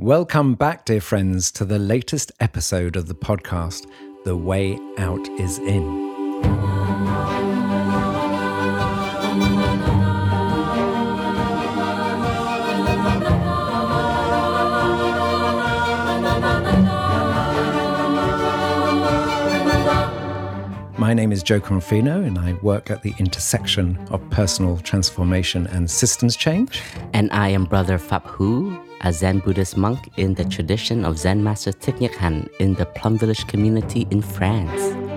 Welcome back, dear friends, to the latest episode of the podcast, The Way Out is In. My name is Jo Confino, and I work at the intersection of personal transformation and systems change. And I am Brother Phap Huu, a Zen Buddhist monk in the mm. tradition of Zen Master Thich Nhat Hanh in the Plum Village community in France.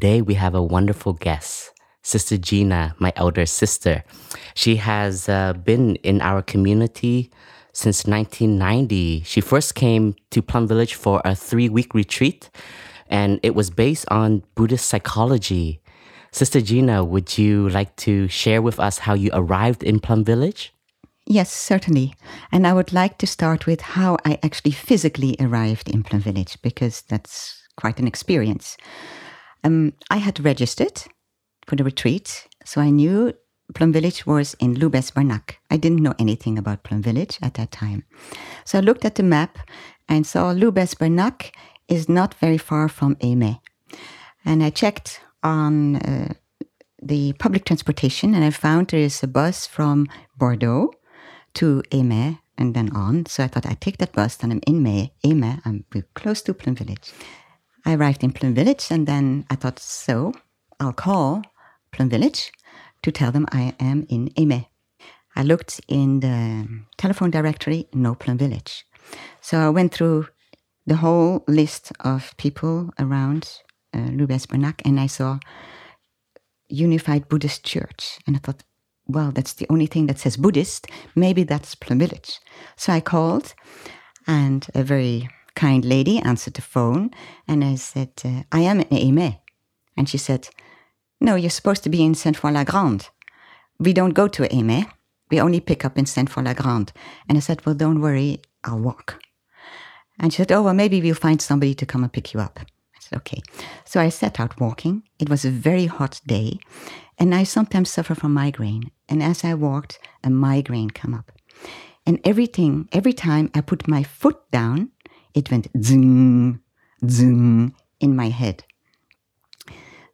Today we have a wonderful guest, Sister Jina, my elder sister. She has uh, been in our community since 1990. She first came to Plum Village for a three week retreat, and it was based on Buddhist psychology. Sister Jina, would you like to share with us how you arrived in Plum Village? Yes, certainly. And I would like to start with how I actually physically arrived in Plum Village because that's quite an experience. Um, I had registered for the retreat, so I knew Plum Village was in Loubès-Bernac. I didn't know anything about Plum Village at that time. So I looked at the map and saw Loubès-Bernac is not very far from Eymet. And I checked on uh, the public transportation and I found there is a bus from Bordeaux to Eymet and then on. So I thought I'd take that bus, then I'm in May, Eymet, I'm close to Plum Village. I arrived in Plum Village and then I thought, so I'll call Plum Village to tell them I am in Eymet. I looked in the telephone directory, no Plum Village. So I went through the whole list of people around uh, Loubès-Bernac and I saw Unified Buddhist Church. And I thought, well, that's the only thing that says Buddhist. Maybe that's Plum Village. So I called and a very kind lady answered the phone and I said, uh, I am in Eymet. And she said, No, you're supposed to be in Sainte-Foy-la-Grande. We don't go to Eymet. We only pick up in Sainte-Foy-la-Grande. And I said, Well, don't worry, I'll walk. And she said, Oh, well, maybe we'll find somebody to come and pick you up. I said, Okay. So I set out walking. It was a very hot day. And I sometimes suffer from migraine. And as I walked, a migraine came up. And everything, every time I put my foot down, it went zing, zing in my head.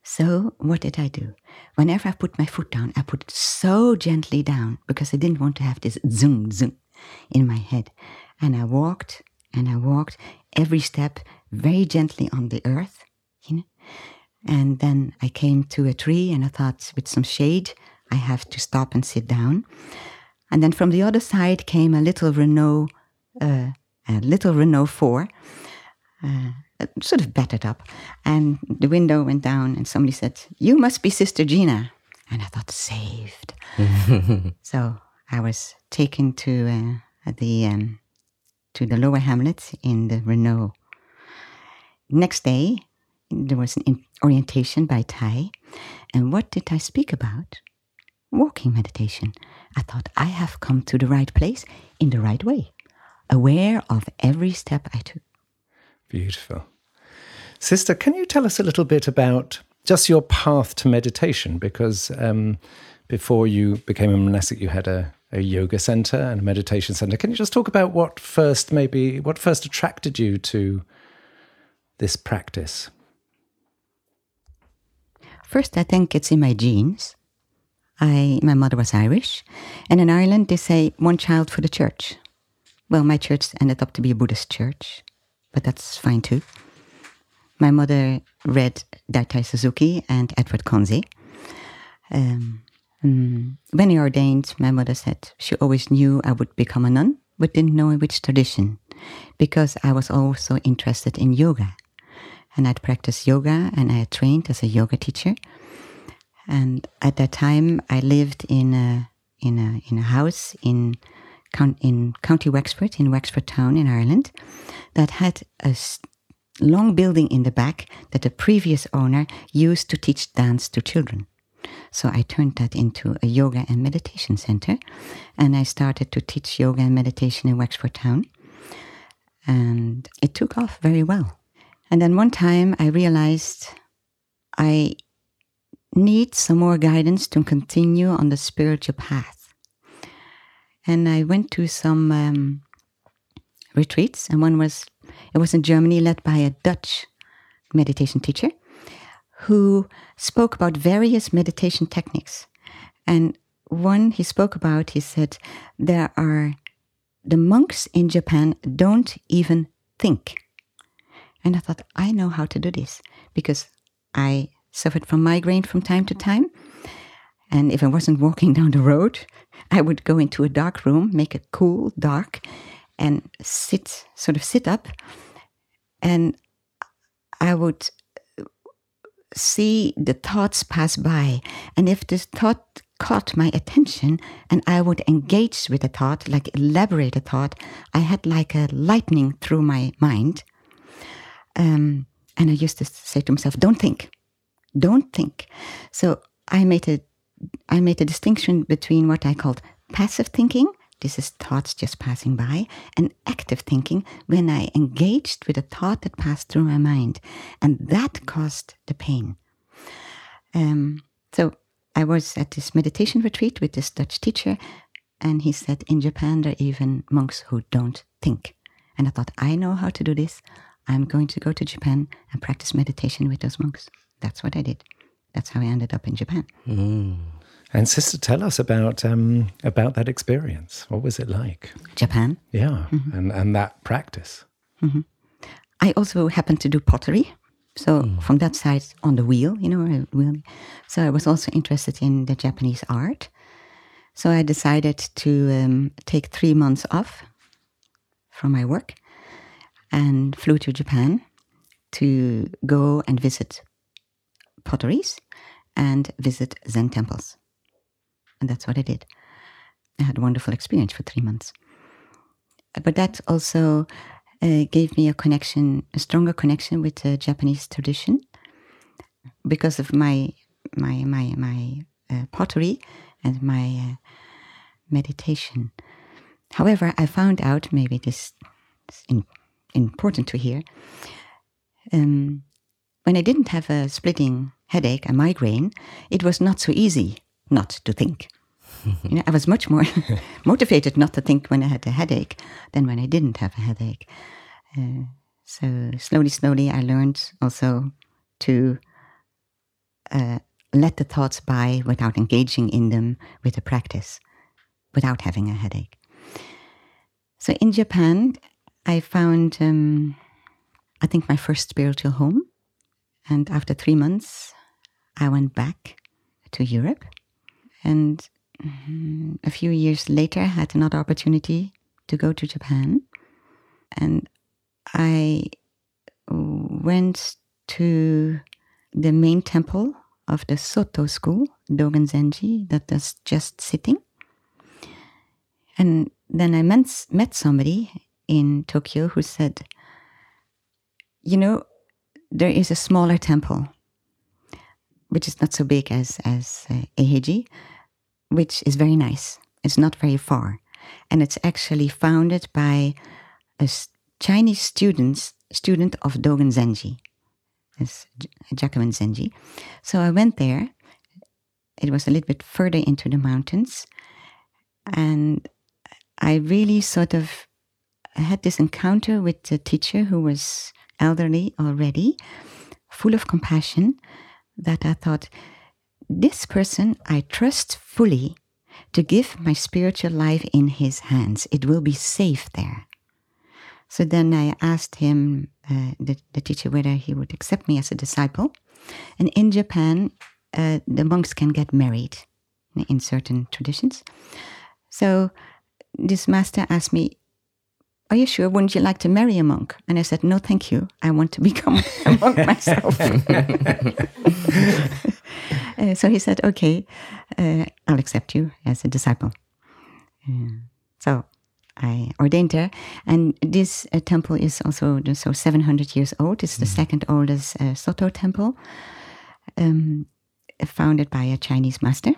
So what did I do? Whenever I put my foot down, I put it so gently down because I didn't want to have this zing, zing in my head. And I walked and I walked every step very gently on the earth, you know. And then I came to a tree and I thought with some shade, I have to stop and sit down. And then from the other side came a little Renault, uh, a little Renault 4, uh, sort of battered up. And the window went down and somebody said, You must be Sister Jina. And I thought, saved. so I was taken to uh, the um, to the lower hamlet in the Renault. Next day, there was an orientation by Thay. And what did I speak about? Walking meditation. I thought I have come to the right place in the right way, aware of every step I took. Beautiful. Sister, can you tell us a little bit about just your path to meditation? Because um, before you became a monastic, you had a, a yoga center and a meditation center. Can you just talk about what first, maybe, what first attracted you to this practice? First, I think it's in my genes. I, my mother was Irish, and in Ireland they say one child for the church. Well, my church ended up to be a Buddhist church, but that's fine too. My mother read D.T. Suzuki and Edward Conze. Um, um, when he ordained, my mother said she always knew I would become a nun, but didn't know in which tradition, because I was also interested in yoga. And I'd practiced yoga and I had trained as a yoga teacher. And at that time, I lived in a in a in a house in in County Wexford, in Wexford Town in Ireland, that had a long building in the back that the previous owner used to teach dance to children. So I turned that into a yoga and meditation center. And I started to teach yoga and meditation in Wexford Town. And it took off very well. And then one time I realized I need some more guidance to continue on the spiritual path. And I went to some um, retreats, and one was it was in Germany, led by a Dutch meditation teacher who spoke about various meditation techniques. And one he spoke about, he said, there are the monks in Japan don't even think. And I thought, I know how to do this because I suffered from migraine from time to time. And if I wasn't walking down the road, I would go into a dark room, make it cool, dark, and sit, sort of sit up. And I would see the thoughts pass by. And if this thought caught my attention and I would engage with the thought, like elaborate the thought, I had like a lightning through my mind. Um, and I used to say to myself, don't think, don't think. So I made a, I made a distinction between what I called passive thinking this is thoughts just passing by, and active thinking when I engaged with a thought that passed through my mind. And that caused the pain. Um, so I was at this meditation retreat with this Dutch teacher, and he said, In Japan, there are even monks who don't think. And I thought, I know how to do this. I'm going to go to Japan and practice meditation with those monks. That's what I did. That's how I ended up in Japan. Mm. And sister, tell us about um, about that experience. What was it like? Japan. Yeah, mm-hmm. and and that practice. Mm-hmm. I also happened to do pottery, so mm. from that side on the wheel, you know, wheel. So I was also interested in the Japanese art. So I decided to um, take three months off from my work and flew to Japan to go and visit potteries and visit Zen temples. And that's what I did. I had a wonderful experience for three months. But that also uh, gave me a connection, a stronger connection with the Japanese tradition because of my my my my uh, pottery and my uh, meditation. However, I found out maybe this is in, important to hear. Um, when I didn't have a splitting headache, a migraine, it was not so easy not to think. you know, I was much more motivated not to think when I had a headache than when I didn't have a headache. Uh, so slowly, slowly, I learned also to uh, let the thoughts by without engaging in them with a practice, without having a headache. So in Japan, I found, um, I think, my first spiritual home. And after three months, I went back to Europe and mm, a few years later, I had another opportunity to go to Japan. And I went to the main temple of the Soto school, Dogen Zenji, that was just sitting. And then I met, met somebody in Tokyo who said, You know, there is a smaller temple, which is not so big as, as uh, which is very nice. It's not very far. And it's actually founded by a Chinese student, student of Dogen Zenji, this Jakuen Zenji. So I went there. It was a little bit further into the mountains. And I really sort of had this encounter with the teacher who was elderly already, full of compassion, that I thought, this person I trust fully to give my spiritual life in his hands. It will be safe there. So then I asked him, uh, the, the teacher, whether he would accept me as a disciple. And in Japan, uh, the monks can get married in certain traditions. So this master asked me, Are you sure? Wouldn't you like to marry a monk? And I said, No, thank you. I want to become a monk myself. Uh, so he said, okay, uh, I'll accept you as a disciple. Uh, so I ordained there. And this uh, temple is also so 700 years old. It's the mm. second oldest uh, Soto temple, um, founded by a Chinese master.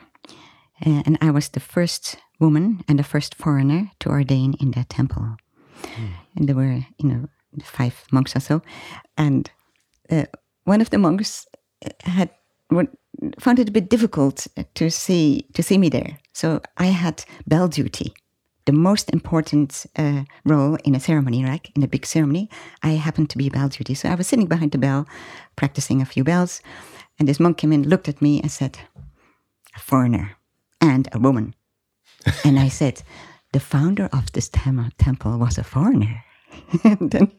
Uh, and I was the first woman and the first foreigner to ordain in that temple. And there were, you know, five monks or so. And uh, one of the monks had found it a bit difficult to see to see me there. So I had bell duty the most important uh, role in a ceremony, right? In a big ceremony, I happened to be bell duty. So I was sitting behind the bell, practicing a few bells, and this monk came in, looked at me, and said, "A foreigner and a woman." and I said, "The founder of this tem- temple was a foreigner." and then,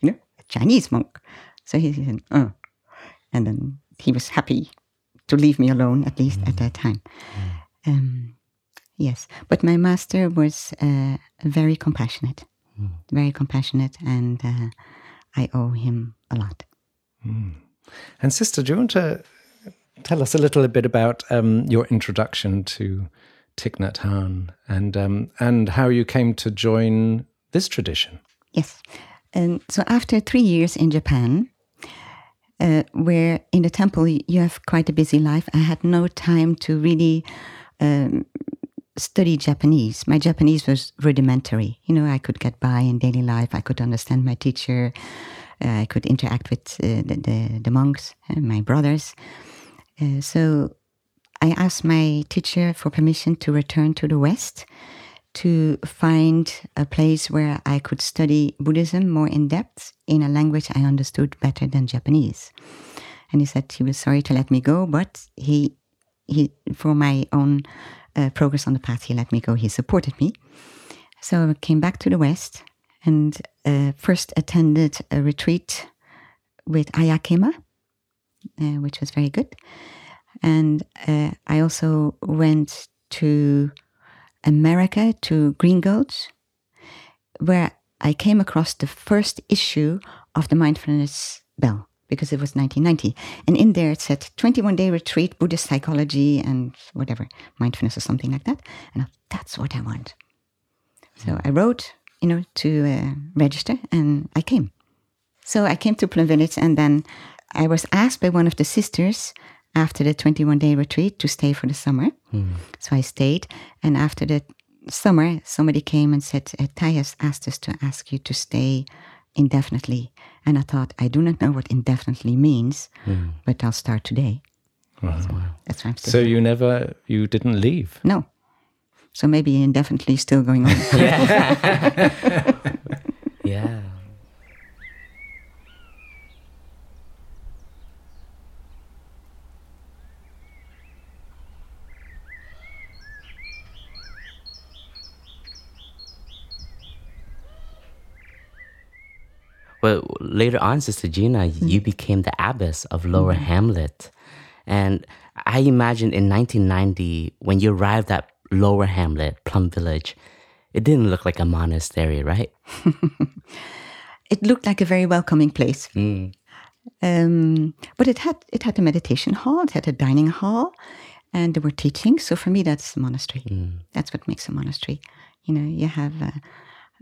you know, a Chinese monk. So he said, "Oh," and then he was happy to leave me alone, at least mm. at that time. Mm. Um, Yes, but my master was uh, very compassionate, mm. very compassionate, and uh, I owe him a lot. Mm. And sister, do you want to tell us a little bit about um, your introduction to Thich Nhat Hanh and um, and how you came to join this tradition? Yes, and so after three years in Japan, uh, where in the temple you have quite a busy life, I had no time to really um, study Japanese. My Japanese was rudimentary. You know, I could get by in daily life. I could understand my teacher. Uh, I could interact with uh, the, the, the, monks and my brothers. Uh, so I asked my teacher for permission to return to the West to find a place where I could study Buddhism more in depth in a language I understood better than Japanese. And he said he was sorry to let me go, but he, he for my own uh, progress on the path he let me go. He supported me. So I came back to the West and uh, first attended a retreat with Ayya Khema, uh, which was very good. And uh, I also went to America, to Green Gulch, where I came across the first issue of the Mindfulness Bell because it was 1990. And in there it said 21 day retreat, Buddhist psychology, and whatever, mindfulness or something like that. And I, that's what I want. So I wrote, you know, to uh, register and I came. So I came to Plum Village and then I was asked by one of the sisters after the 21 day retreat to stay for the summer. Mm. So I stayed. And after the summer, somebody came and said, Thayas asked us to ask you to stay indefinitely. And I thought, I do not know what indefinitely means, mm. but I'll start today. Wow. So that's why I'm still. So you never, you didn't leave? No. So maybe indefinitely still going on. yeah. yeah. But later on, Sister Jina, mm. you became the abbess of Lower mm. Hamlet. And I imagine in 1990, when you arrived at Lower Hamlet, Plum Village, it didn't look like a monastery, right? it looked like a very welcoming place. Mm. Um, but it had it had a meditation hall, it had a dining hall, and there were teachings. So for me, that's a monastery. Mm. That's what makes a monastery. You know, you have uh,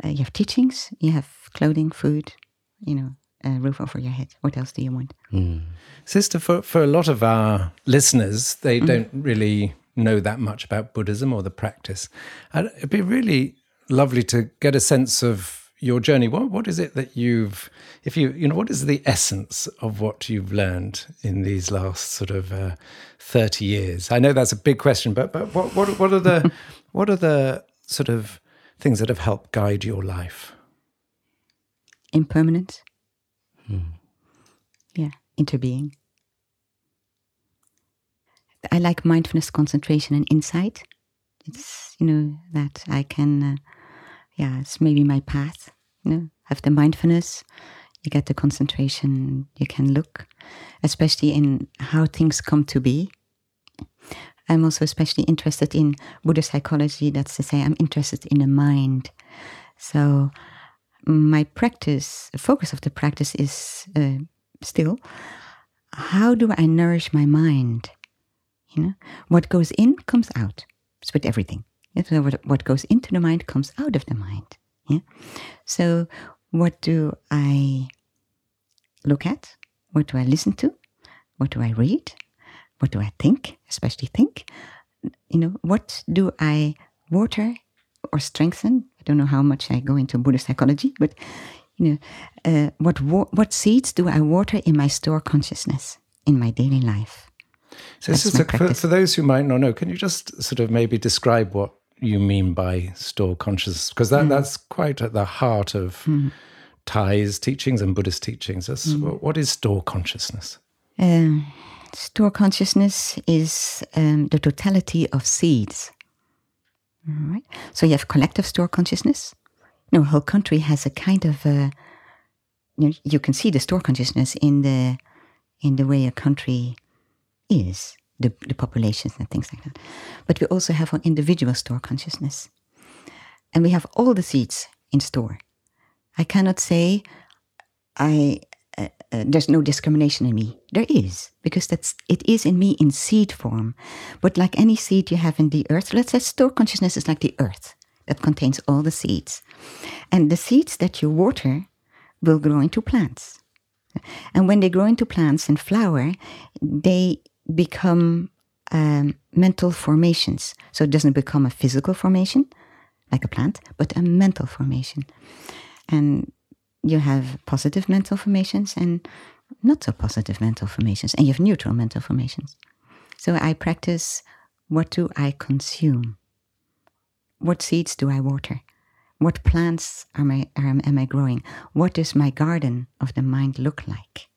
uh, you have teachings, you have clothing, food, you know, a roof over your head. What else do you want? Mm. Sister, for, for a lot of our listeners, they mm. don't really know that much about Buddhism or the practice. it'd be really lovely to get a sense of your journey. What what is it that you've, if you you know, what is the essence of what you've learned in these last sort of uh, thirty years? I know that's a big question, but but what what what are the what are the sort of things that have helped guide your life? Impermanence. Hmm. Yeah, interbeing. I like mindfulness, concentration, and insight. It's you know that I can, uh, yeah, it's maybe my path. You know, have the mindfulness, you get the concentration. You can look, especially in how things come to be. I'm also especially interested in Buddhist psychology. That's to say, I'm interested in the mind. So my practice, focus of the practice is uh, still how do I nourish my mind? You know, what goes in comes out. It's with everything. So what, what goes into the mind comes out of the mind. Yeah. So, what do I look at? What do I listen to? What do I read? What do I think? Especially think. You know, what do I water or strengthen? I don't know how much I go into Buddhist psychology, but you know, uh, what what seeds do I water in my store consciousness in my daily life? So, this is a, for, for those who might not know, can you just sort of maybe describe what you mean by store consciousness? Because that, mm. that's quite at the heart of mm. Thay's teachings and Buddhist teachings. Mm. What is store consciousness? Um, store consciousness is um, the totality of seeds. All right. So you have collective store consciousness. You know, whole country has a kind of a, you, know, you can see the store consciousness in the in the way a country is, the, the populations and things like that. But we also have an individual store consciousness. And we have all the seeds in store. I cannot say I uh, uh, there's no discrimination in me. There is because that's it is in me in seed form. But like any seed you have in the earth, let's say store consciousness is like the earth that contains all the seeds, and the seeds that you water will grow into plants. And when they grow into plants and flower, they become um, mental formations. So it doesn't become a physical formation like a plant, but a mental formation. And you have positive mental formations and not so positive mental formations, and you have neutral mental formations. So I practice what do I consume? What seeds do I water? What plants am I, am I growing? What does my garden of the mind look like?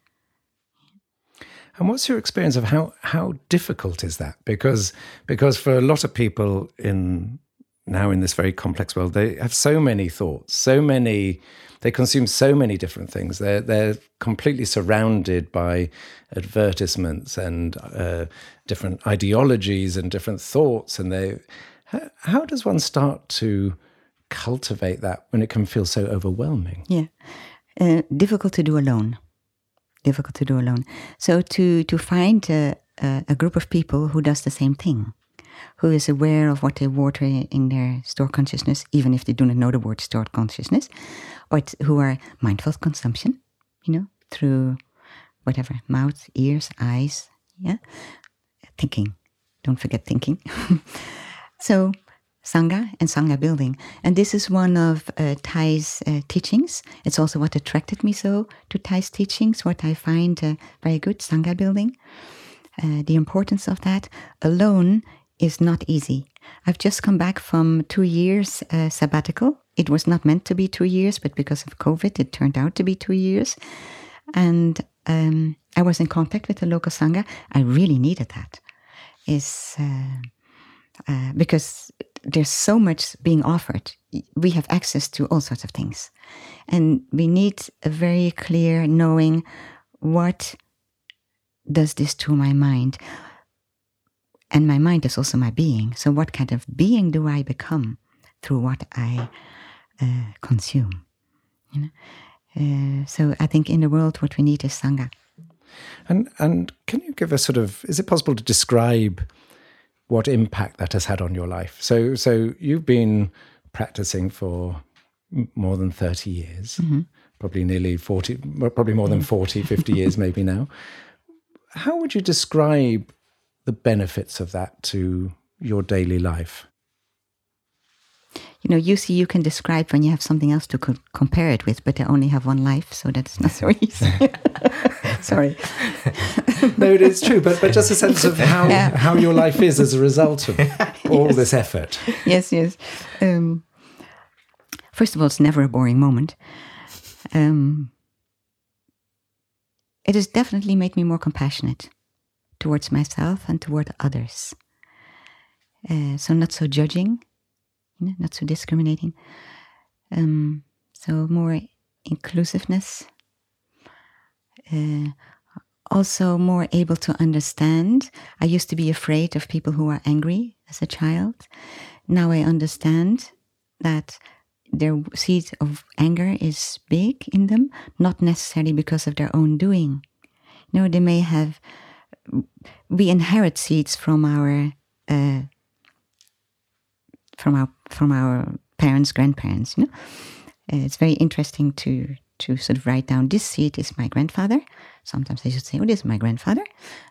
And what's your experience of how how difficult is that? Because because for a lot of people in now in this very complex world, they have so many thoughts, so many they consume so many different things. They're they're completely surrounded by advertisements and uh, different ideologies and different thoughts. And they, how, how does one start to cultivate that when it can feel so overwhelming? Yeah, uh, difficult to do alone difficult to do alone. So to to find a, a, a group of people who does the same thing, who is aware of what they water in their store consciousness, even if they do not know the word store consciousness, or who are mindful of consumption, you know, through whatever mouth, ears, eyes, yeah, thinking. Don't forget thinking. so Sangha and Sangha building. And this is one of uh, Thay's uh, teachings. It's also what attracted me so to Thay's teachings, what I find uh, very good, Sangha building. Uh, the importance of that alone is not easy. I've just come back from two years uh, sabbatical. It was not meant to be two years, but because of COVID, it turned out to be two years. And um, I was in contact with the local Sangha. I really needed that. Is uh, because there's so much being offered. We have access to all sorts of things. And we need a very clear knowing what does this to my mind? And my mind is also my being. So, what kind of being do I become through what I uh, consume? You know? Uh, so, I think in the world, what we need is Sangha. And, and can you give us sort of, is it possible to describe what impact that has had on your life. So, so you've been practicing for more than 30 years, mm-hmm. probably nearly 40, probably more than 40, 50 years maybe now. How would you describe the benefits of that to your daily life? You know, you see, you can describe when you have something else to co- compare it with, but I only have one life, so that's not so easy. Sorry. no, it is true, but but just a sense of how yeah. how your life is as a result of all yes. this effort. Yes, yes. Um, first of all, it's never a boring moment. Um, it has definitely made me more compassionate towards myself and toward others. Uh, so not so judging, you know, not so discriminating. Um, so more inclusiveness. Uh, also more able to understand. I used to be afraid of people who are angry as a child. Now I understand that their seed of anger is big in them, not necessarily because of their own doing. You know, they may have, we inherit seeds from our, uh, from our, from our parents, grandparents, you know, uh, it's very interesting to to sort of write down this seed is my grandfather. Sometimes I should say, oh, this is my grandfather,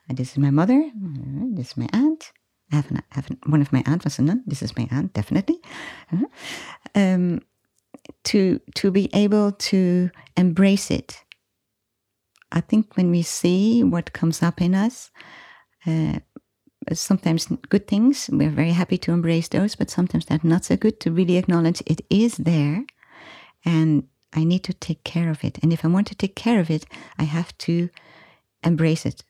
and this is my mother, uh, this is my aunt. I have, an, I have an, one of my aunt was a nun. This is my aunt, definitely. Uh, um, to to be able to embrace it. I think when we see what comes up in us, uh, sometimes good things, we're very happy to embrace those, but sometimes that's not so good to really acknowledge it is there and I need to take care of it. And if I want to take care of it, I have to embrace it.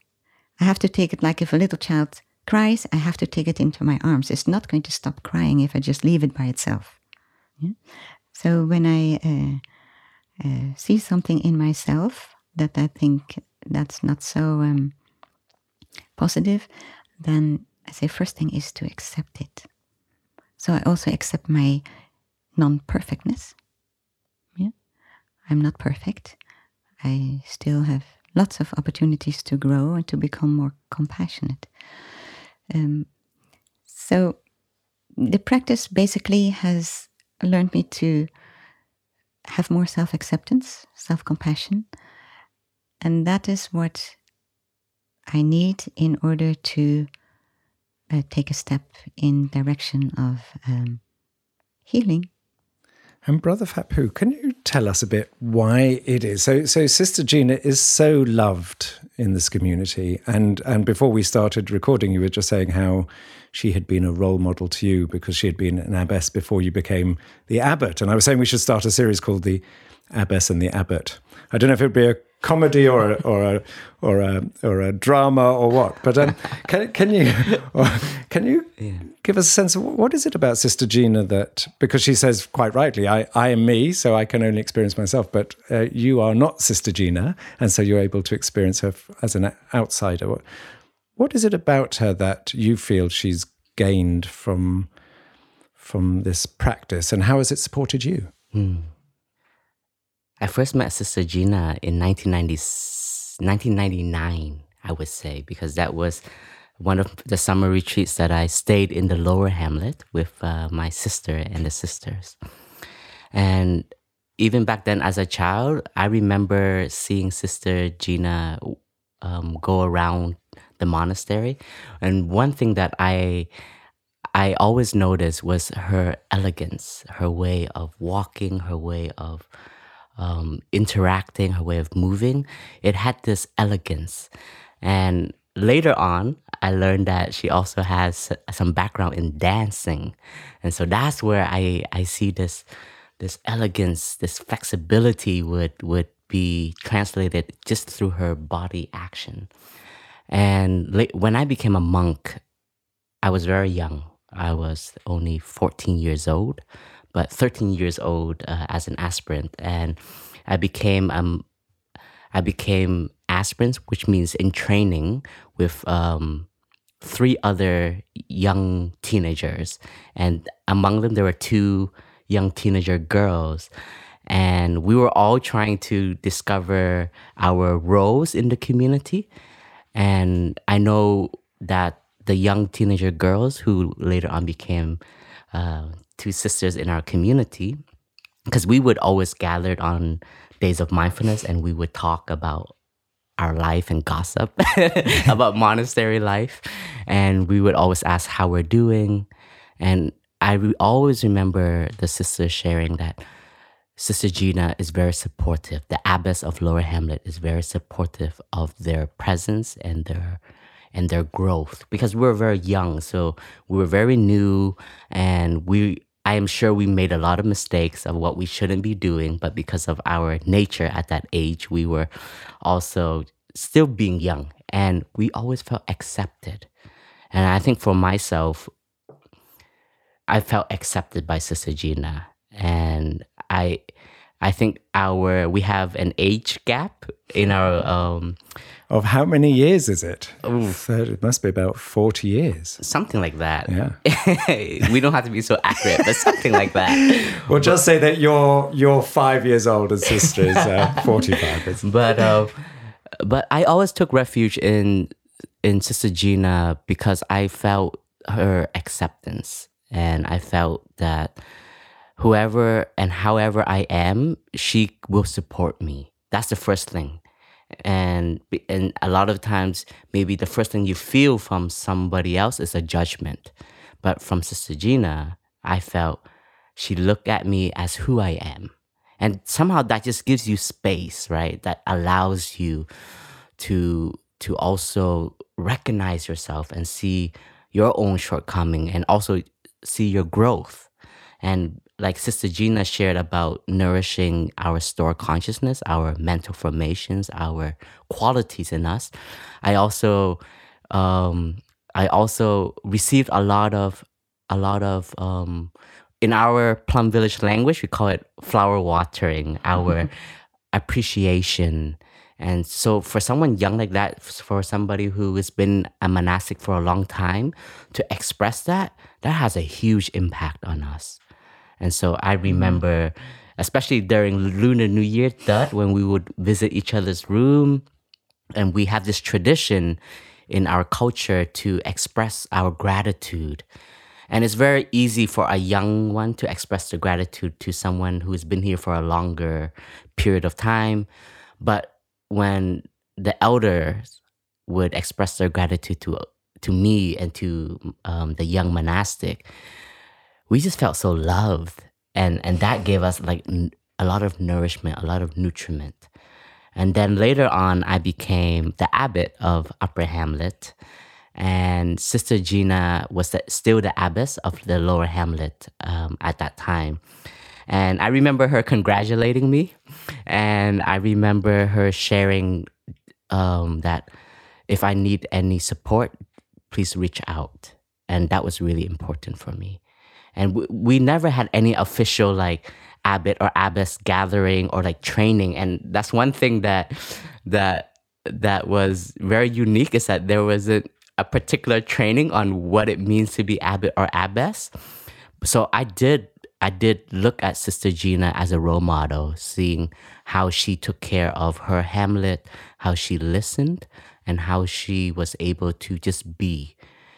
I have to take it like if a little child cries, I have to take it into my arms. It's not going to stop crying if I just leave it by itself. Yeah? So when I uh, uh, see something in myself that I think that's not so um, positive, then I say first thing is to accept it. So I also accept my non-perfectness. Yeah, I'm not perfect. I still have lots of opportunities to grow and to become more compassionate. Um, so the practice basically has learned me to have more self acceptance, self compassion. And that is what I need in order to uh, take a step in direction of um, healing. And Brother Phap can you tell us a bit why it is? So, so Sister Jina is so loved in this community, and and before we started recording, you were just saying how she had been a role model to you because she had been an abbess before you became the abbot. And I was saying we should start a series called the Abbess and the Abbot. I don't know if it would be a comedy or a, or a or a or a drama or what. But um, can can you can you yeah. give us a sense of what is it about Sister Jina that because she says quite rightly, I I am me, so I can only experience myself. But uh, you are not Sister Jina, and so you're able to experience her as an outsider. What, what is it about her that you feel she's gained from from this practice, and how has it supported you? Hmm. I first met Sister Jina in 1999, I would say, because that was one of the summer retreats that I stayed in the lower hamlet with uh, my sister and the sisters. And even back then, as a child, I remember seeing Sister Jina um, go around the monastery. And one thing that I I always noticed was her elegance, her way of walking, her way of um, interacting, her way of moving, it had this elegance. And later on, I learned that she also has some background in dancing. And so that's where I, I see this this elegance, this flexibility would would be translated just through her body action. And when I became a monk, I was very young. I was only 14 years old but 13 years old uh, as an aspirant, and I became um, I became aspirant, which means in training with um, three other young teenagers, and among them there were two young teenager girls, and we were all trying to discover our roles in the community, and I know that the young teenager girls who later on became uh, two sisters in our community because we would always gather on days of mindfulness and we would talk about our life and gossip about monastery life. And we would always ask how we're doing. And i re- always remember the sisters sharing that sister jina is very supportive. The abbess of lower hamlet is very supportive of their presence and their and their growth because we were very young. So we were very new and we I am sure we made a lot of mistakes of what we shouldn't be doing, but because of our nature at that age, we were also still being young and we always felt accepted. And I think for myself, I felt accepted by Sister Jina. And I I think our we have an age gap in our um of how many years is it? it must be about 40 years. Something like that. Yeah. we don't have to be so accurate, but something like that. We'll just say that you're, you're five years old and sister is uh, 45. But, uh, but I always took refuge in, in Sister Jina because I felt her acceptance and I felt that whoever and however I am, she will support me. That's the first thing. And and a lot of times maybe the first thing you feel from somebody else is a judgment. But from Sister Jina, I felt she looked at me as who I am. And somehow that just gives you space, right? That allows you to to also recognize yourself and see your own shortcoming and also see your growth. And like Sister Jina shared about nourishing our store consciousness, our mental formations, our qualities in us, I also um, I also received a lot of a lot of um, in our Plum Village language we call it flower watering, our appreciation. And so, for someone young like that, for somebody who has been a monastic for a long time, to express that, that has a huge impact on us. And so I mm-hmm. remember, especially during Lunar New Year, that when we would visit each other's room, and we have this tradition in our culture to express our gratitude. And it's very easy for a young one to express their gratitude to someone who's been here for a longer period of time. But when the elders would express their gratitude to to me and to um, the young monastic, we just felt so loved. And and that gave us like a lot of nourishment a lot of nutriment. And then later on i became the abbot of upper hamlet. And sister jina was the, still the abbess of the lower hamlet um, at that time. And i remember her congratulating me. And i remember her sharing um, that if i need any support please reach out. And that was really important for me and we, we never had any official like abbot or abbess gathering or like training. And that's one thing that that that was very unique is that there wasn't a particular training on what it means to be abbot or abbess. So i did i did look at sister jina as a role model seeing how she took care of her hamlet how she listened and how she was able to just be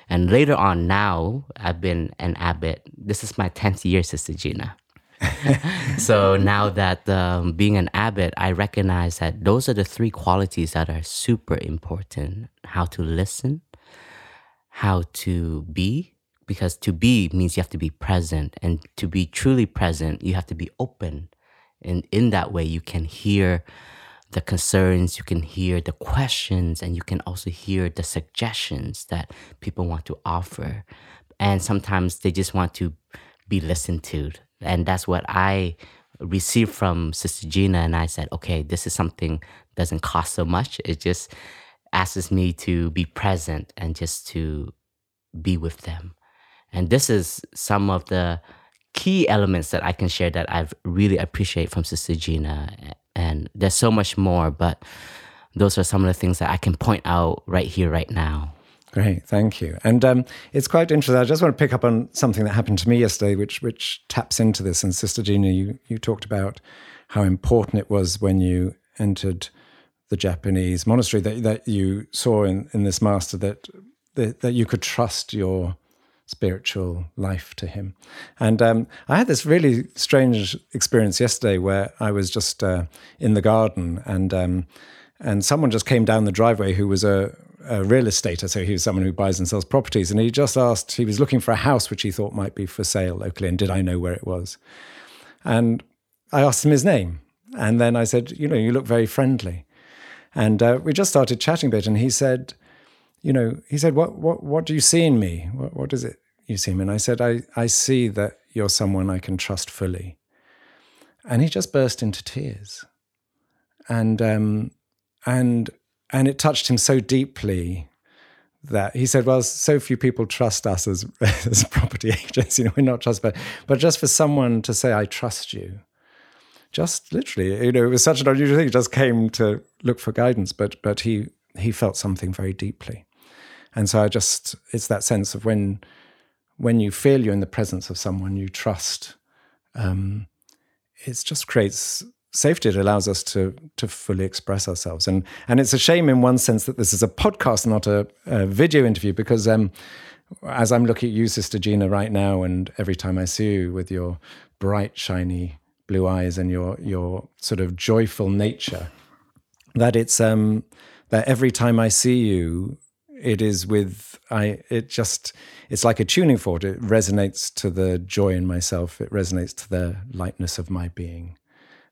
and later on, now I've been an abbot. This is my 10th year, Sister Jina. so now that um, being an abbot, I recognize that those are the three qualities that are super important how to listen, how to be, because to be means you have to be present. And to be truly present, you have to be open. And in that way, you can hear the concerns, you can hear the questions, and you can also hear the suggestions that people want to offer. And sometimes they just want to be listened to. And that's what I received from Sister Jina. And I said, okay, this is something doesn't cost so much. It just asks me to be present and just to be with them. And this is some of the key elements that I can share that I've really appreciate from Sister Jina and there's so much more, but those are some of the things that I can point out right here, right now. Great, thank you. And um, it's quite interesting. I just want to pick up on something that happened to me yesterday, which which taps into this. And Sister Jina, you you talked about how important it was when you entered the Japanese monastery that that you saw in in this master that that, that you could trust your spiritual life to him. And um, I had this really strange experience yesterday where I was just uh, in the garden and um, and someone just came down the driveway who was a, a real estater, so he was someone who buys and sells properties, and he just asked. He was looking for a house which he thought might be for sale locally, and did I know where it was? And I asked him his name, and then I said, you know, you look very friendly. And uh, we just started chatting a bit, and he said, you know, he said, "What what what do you see in me? What what does it you see me?" And I said, "I I see that you're someone I can trust fully." And he just burst into tears, and um, and and it touched him so deeply that he said, "Well, so few people trust us as as property agents. You know, we're not trusted, but but just for someone to say, "I trust you." Just literally, you know, it was such an unusual thing. He just came to look for guidance, but but he he felt something very deeply. And so I just, it's that sense of when, when you feel you're in the presence of someone you trust, um, it just creates safety. It allows us to to fully express ourselves. And and it's a shame in one sense that this is a podcast, not a, a video interview, because um, as I'm looking at you, Sister Jina, right now, and every time I see you with your bright, shiny blue eyes and your your sort of joyful nature that it's um that every time I see you, it is with I it just it's like a tuning fork. It resonates to the joy in myself. It resonates to the lightness of my being.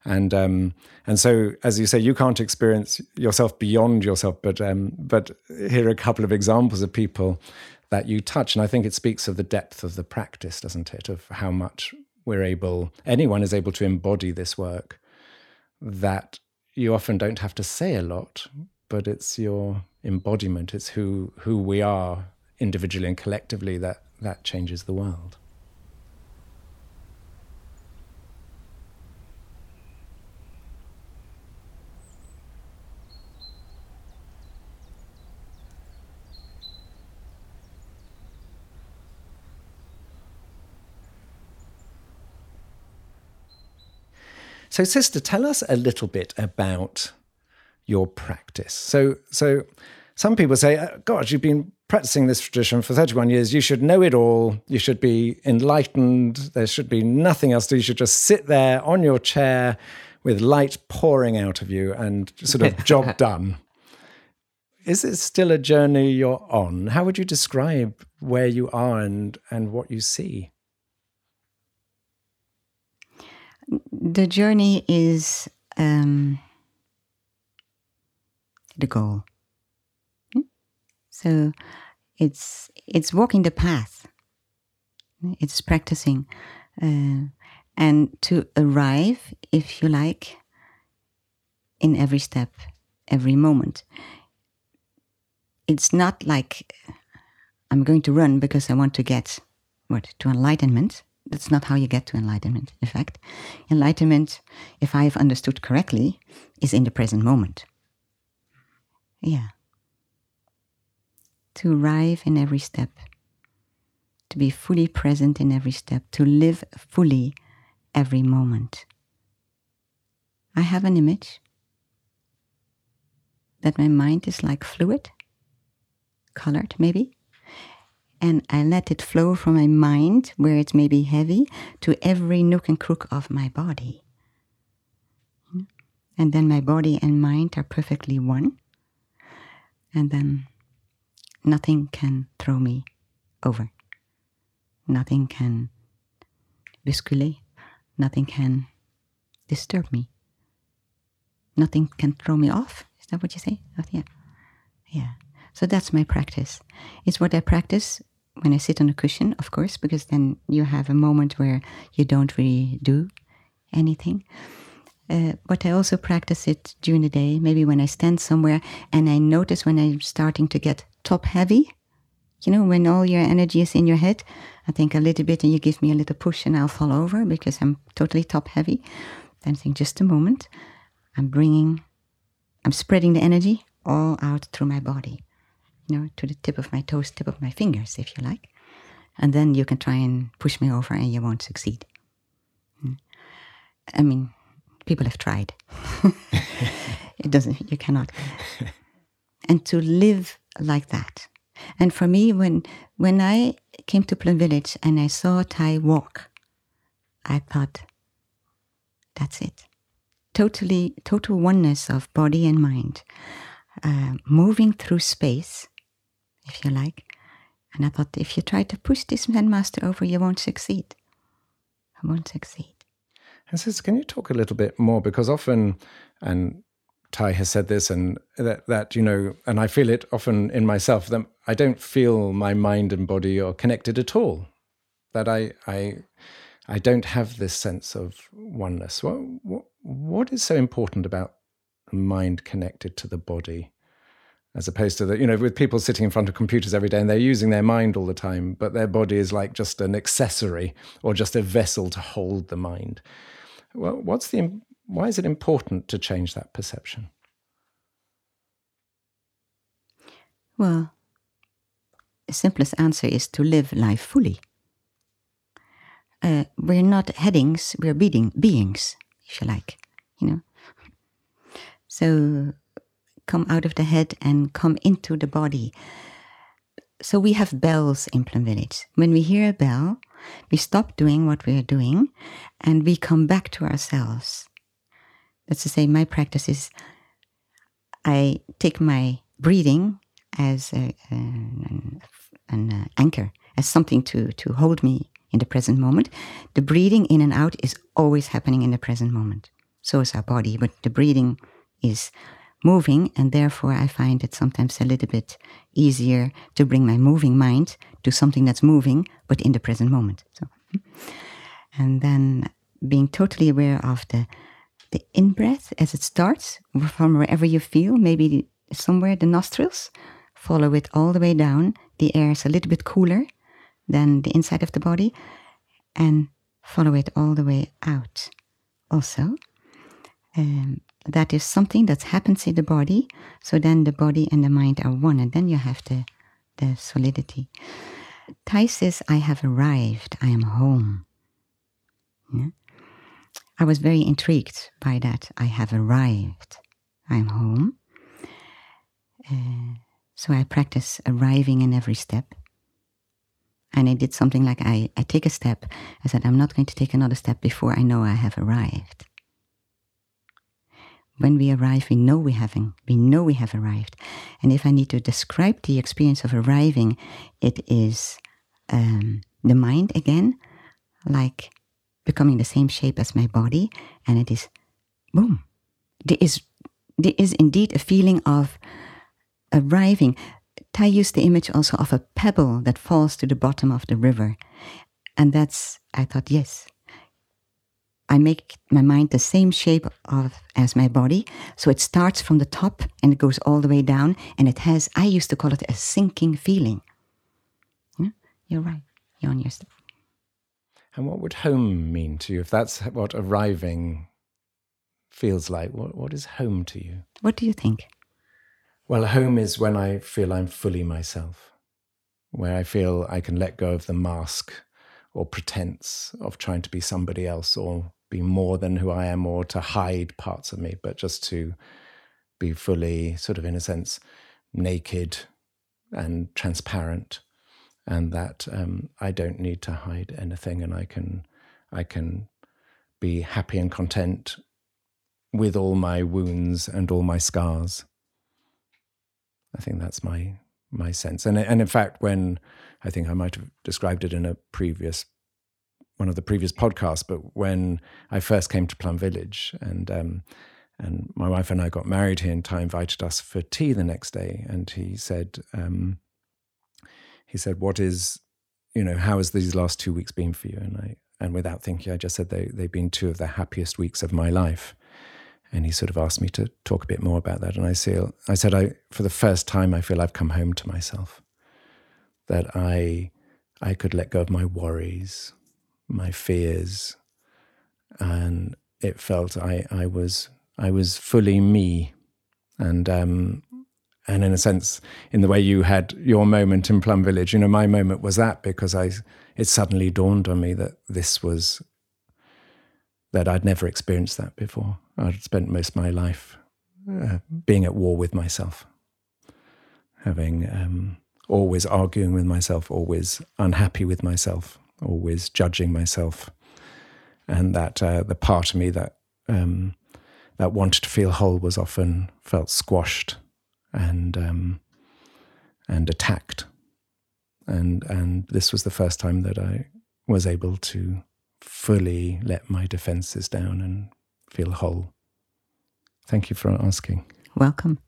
And um, and so, as you say, you can't experience yourself beyond yourself. But um, but here are a couple of examples of people that you touch, and I think it speaks of the depth of the practice, doesn't it? Of how much we're able, anyone is able to embody this work. That you often don't have to say a lot, but it's your embodiment. It's who who we are individually and collectively that that changes the world. So, sister, tell us a little bit about your practice. So, so some people say, oh, "God, you've been practicing this tradition for 31 years. You should know it all. You should be enlightened. There should be nothing else. You should just sit there on your chair with light pouring out of you and sort of job done." Is it still a journey you're on? How would you describe where you are and and what you see? The journey is um, the goal. Hmm? So it's it's walking the path. It's practicing, uh, and to arrive, if you like, in every step, every moment. It's not like I'm going to run because I want to get what to enlightenment. That's not how you get to enlightenment. In fact, enlightenment, if I have understood correctly, is in the present moment. Yeah. To arrive in every step, to be fully present in every step, to live fully every moment. I have an image that my mind is like fluid, colored maybe, and I let it flow from my mind, where it may be heavy, to every nook and crook of my body. And then my body and mind are perfectly one. And then nothing can throw me over. Nothing can bousculer. Nothing can disturb me. Nothing can throw me off. Is that what you say? Oh, yeah. Yeah. So that's my practice. It's what I practice when I sit on a cushion, of course, because then you have a moment where you don't really do anything. Uh, but I also practice it during the day, maybe when I stand somewhere and I notice when I'm starting to get top heavy. You know, when all your energy is in your head, I think a little bit and you give me a little push and I'll fall over because I'm totally top heavy. Then think, just a moment, I'm bringing, I'm spreading the energy all out through my body you know, to the tip of my toes, tip of my fingers, if you like. And then you can try and push me over and you won't succeed. Hmm. I mean, people have tried. it doesn't, you cannot. and to live like that. And for me, when when I came to Plum Village and I saw Thay walk, I thought, that's it. Totally, total oneness of body and mind, uh, moving through space if you like. And I thought, if you try to push this Zen master over, you won't succeed. I won't succeed. And says, can you talk a little bit more? Because often, and Thay has said this, and that, that, you know, and I feel it often in myself, that I don't feel my mind and body are connected at all. That I, I, I don't have this sense of oneness. What, what, what is so important about mind connected to the body? as opposed to the you know with people sitting in front of computers every day and they're using their mind all the time but their body is like just an accessory or just a vessel to hold the mind well what's the why is it important to change that perception well the simplest answer is to live life fully uh, we're not headings we're being, beings if you like you know so come out of the head and come into the body. So we have bells in Plum Village. When we hear a bell, We stop doing what we are doing and we come back to ourselves. That's to say, my practice is I take my breathing as a, an, an uh, anchor, as something to, to hold me in the present moment. The breathing in and out is always happening in the present moment. So is our body, but the breathing is moving, and therefore I find it sometimes a little bit easier to bring my moving mind to something that's moving, but in the present moment. So, and then being totally aware of the the in breath as it starts from wherever you feel, maybe somewhere the nostrils, follow it all the way down. The air is a little bit cooler than the inside of the body, and follow it all the way out. Also, um, that is something that happens in the body. So then the body and the mind are one, and then you have the, the solidity. Thay says, I have arrived, I am home. Yeah? I was very intrigued by that. I have arrived, I'm home. Uh, so I practice arriving in every step. And I did something like I, I take a step. I said, I'm not going to take another step before I know I have arrived when we arrive, we know we having, we know we have arrived. And if I need to describe the experience of arriving, it is um, the mind again, like becoming the same shape as my body, and it is boom. There is there is indeed a feeling of arriving. Thay used the image also of a pebble that falls to the bottom of the river. And that's, I thought, yes, I make my mind the same shape of as my body. So it starts from the top and it goes all the way down. And it has, I used to call it a sinking feeling. Yeah? You're right. You're on your step. And what would home mean to you if that's what arriving feels like? What, what is home to you? What do you think? Well, home is when I feel I'm fully myself, where I feel I can let go of the mask or pretense of trying to be somebody else or be more than who I am or to hide parts of me, but just to be fully, sort of, in a sense, naked and transparent, and that um, I don't need to hide anything, and I can, I can be happy and content with all my wounds and all my scars. I think that's my my sense, and and in fact, when I think I might have described it in a previous one of the previous podcasts, but when I first came to Plum Village and um, and my wife and I got married here, and Thay invited us for tea the next day, and he said, um, he said, "What is, you know, how has these last two weeks been for you?" And I and without thinking, I just said they they've been two of the happiest weeks of my life. And he sort of asked me to talk a bit more about that, and I feel I said I for the first time I feel I've come home to myself, that I I could let go of my worries, my fears, and it felt I I was I was fully me, and um, and in a sense, in the way you had your moment in Plum Village, you know, my moment was that because I it suddenly dawned on me that this was that I'd never experienced that before. I'd spent most of my life uh, being at war with myself, having um, always arguing with myself, always unhappy with myself, always judging myself, and that uh, the part of me that um, that wanted to feel whole was often felt squashed and um, and attacked, and and this was the first time that I was able to fully let my defenses down and feel whole. Thank you for asking. Welcome.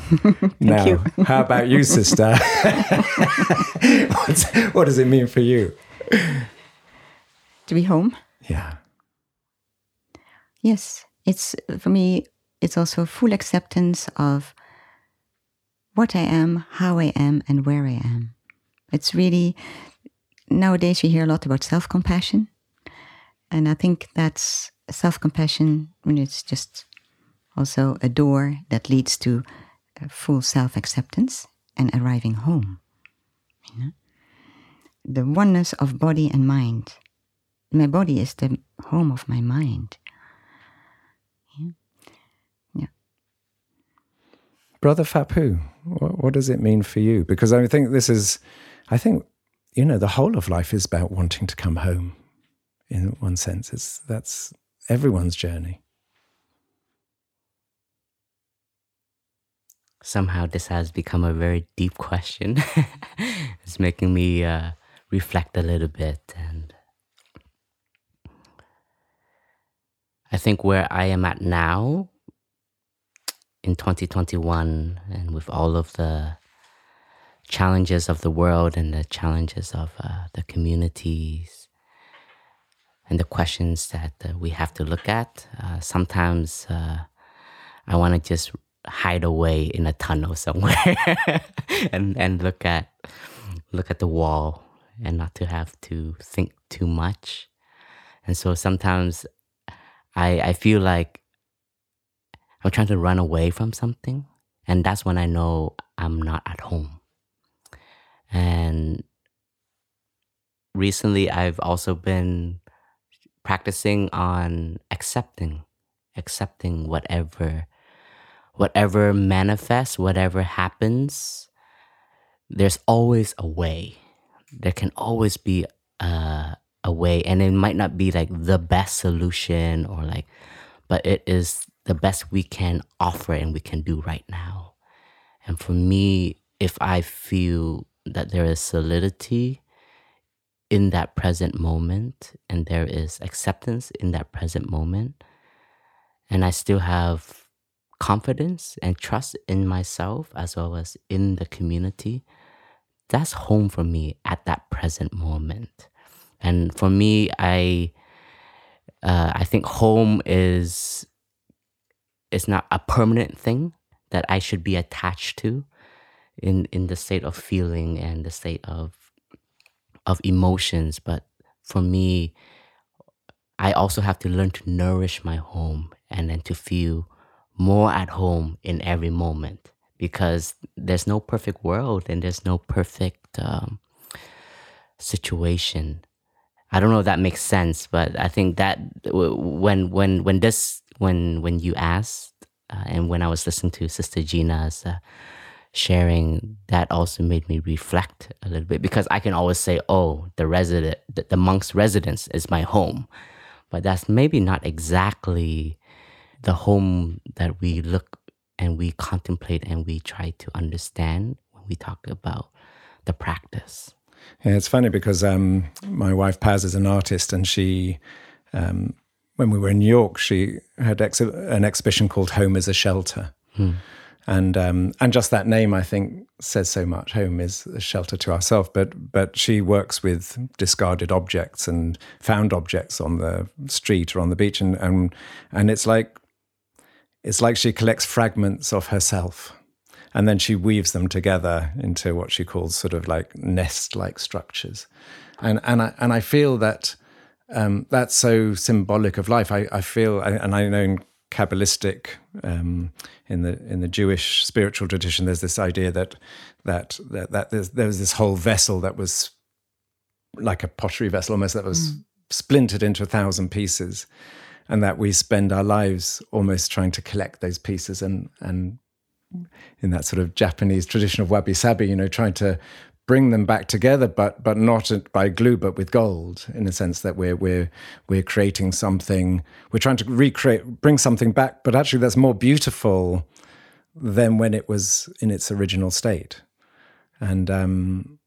now, you. how about you, sister? what does it mean for you? To be home? Yeah. Yes. It's for me, it's also full acceptance of what I am, how I am, and where I am. It's really, nowadays we hear a lot about self compassion. And I think that's self compassion, I mean, it's just also a door that leads to uh, full self acceptance and arriving home. You know? The oneness of body and mind. My body is the home of my mind. Yeah. yeah. Brother Phap Huu, what, what does it mean for you? Because I think this is, I think you know, the whole of life is about wanting to come home. In one sense, it's that's everyone's journey. Somehow, this has become a very deep question. it's making me uh, reflect a little bit, and I think where I am at now in 2021, and with all of the challenges of the world and the challenges of uh, the communities and the questions that uh, we have to look at. Uh, sometimes uh, I want to just hide away in a tunnel somewhere and and look at look at the wall and not to have to think too much. And so sometimes I I feel like I'm trying to run away from something, and that's when I know I'm not at home. And recently, I've also been practicing on accepting, accepting whatever, whatever manifests, whatever happens. There's always a way. There can always be a, a way, and it might not be like the best solution or like, but it is the best we can offer and we can do right now. And for me, if I feel that there is solidity in that present moment and there is acceptance in that present moment. And I still have confidence and trust in myself as well as in the community. That's home for me at that present moment. And for me, I uh, I think home is is not a permanent thing that I should be attached to in in the state of feeling and the state of of emotions but for me i also have to learn to nourish my home and then to feel more at home in every moment because there's no perfect world and there's no perfect um, situation i don't know if that makes sense but i think that when when when this when when you asked uh, and when i was listening to sister jina's uh, sharing that also made me reflect a little bit because I can always say, oh, the resident, the, the monk's residence is my home. But that's maybe not exactly the home that we look and we contemplate and we try to understand when we talk about the practice. Yeah, it's funny because um, my wife Paz is an artist, and she, um, when we were in New York, she had ex- an exhibition called "Home as a Shelter," hmm and um, and just that name I think says so much. Home is a shelter to ourselves, but but she works with discarded objects and found objects on the street or on the beach, and and and it's like it's like she collects fragments of herself, and then she weaves them together into what she calls sort of like nest-like structures, and and I and I feel that. Um, that's so symbolic of life. I, I feel, and I know in Kabbalistic um, in the in the Jewish spiritual tradition. There's this idea that that that, that there's, there was this whole vessel that was like a pottery vessel, almost that was mm. splintered into a thousand pieces, and that we spend our lives almost trying to collect those pieces and and in that sort of Japanese tradition of wabi sabi, you know, trying to bring them back together, but but not by glue, but with gold, in a sense that we're we're we're creating something. We're trying to recreate, bring something back, but actually that's more beautiful than when it was in its original state. And um,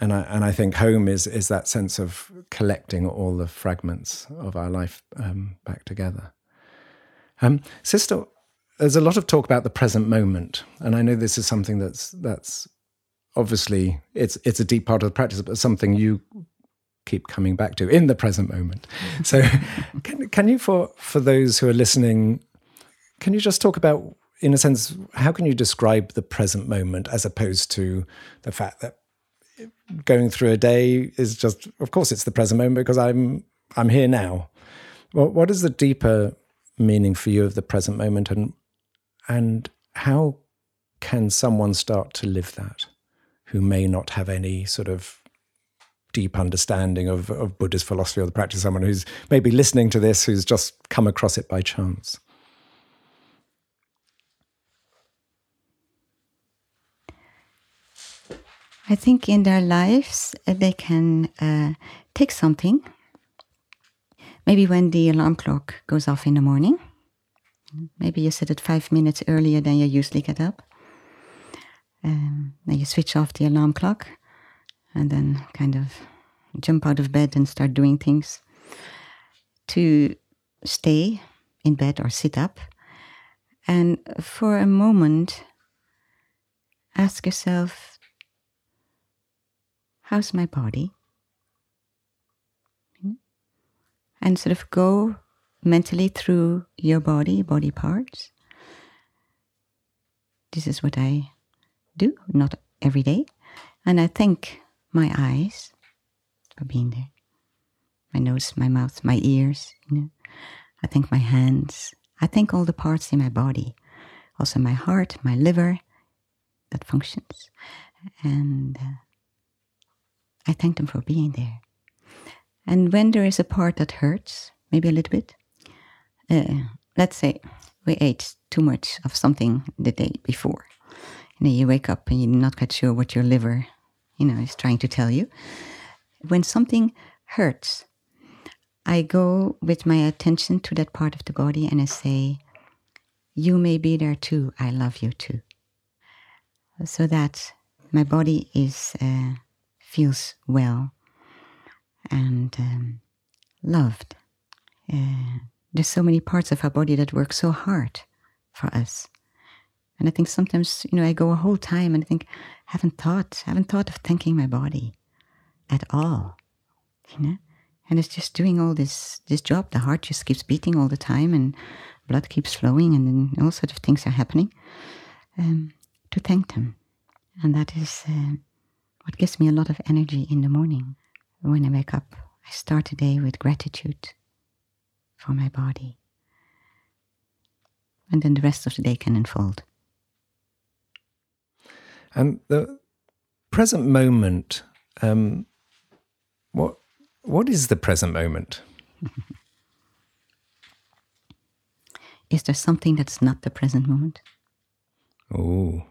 and I and I think home is is that sense of collecting all the fragments of our life um, back together. Um, sister, there's a lot of talk about the present moment, and I know this is something that's that's obviously it's it's a deep part of the practice, but something you keep coming back to in the present moment. So, can can you for for those who are listening, can you just talk about, in a sense, how can you describe the present moment as opposed to the fact that going through a day is just, of course, it's the present moment because I'm I'm here now. Well, what is the deeper meaning for you of the present moment, and and how can someone start to live that? who may not have any sort of deep understanding of, of Buddhist philosophy or the practice, someone who's maybe listening to this who's just come across it by chance? I think in their lives uh, they can uh, take something. Maybe when the alarm clock goes off in the morning, maybe you set it five minutes earlier than you usually get up. Um, you switch off the alarm clock and then kind of jump out of bed and start doing things. To stay in bed or sit up and for a moment ask yourself how's my body? And sort of go mentally through your body, body parts. This is what I do, not every day. And I thank my eyes for being there, my nose, my mouth, my ears. You know. I thank my hands. I thank all the parts in my body, also my heart, my liver that functions. And uh, I thank them for being there. And when there is a part that hurts, maybe a little bit, uh, let's say we ate too much of something the day before. And then you wake up and you're not quite sure what your liver, you know, is trying to tell you. When something hurts, I go with my attention to that part of the body and I say, You may be there too. I love you too. So that my body is uh, feels well and um, loved. Uh, there's so many parts of our body that work so hard for us. And I think sometimes, you know, I go a whole time and I think, I haven't thought, haven't thought of thanking my body at all. You know? And it's just doing all this this job. The heart just keeps beating all the time and blood keeps flowing and then all sorts of things are happening. Um, to thank them. And that is uh, what gives me a lot of energy in the morning. When I wake up, I start the day with gratitude for my body. And then the rest of the day can unfold. And the present moment, um, what what is the present moment? is there something that's not the present moment? Oh,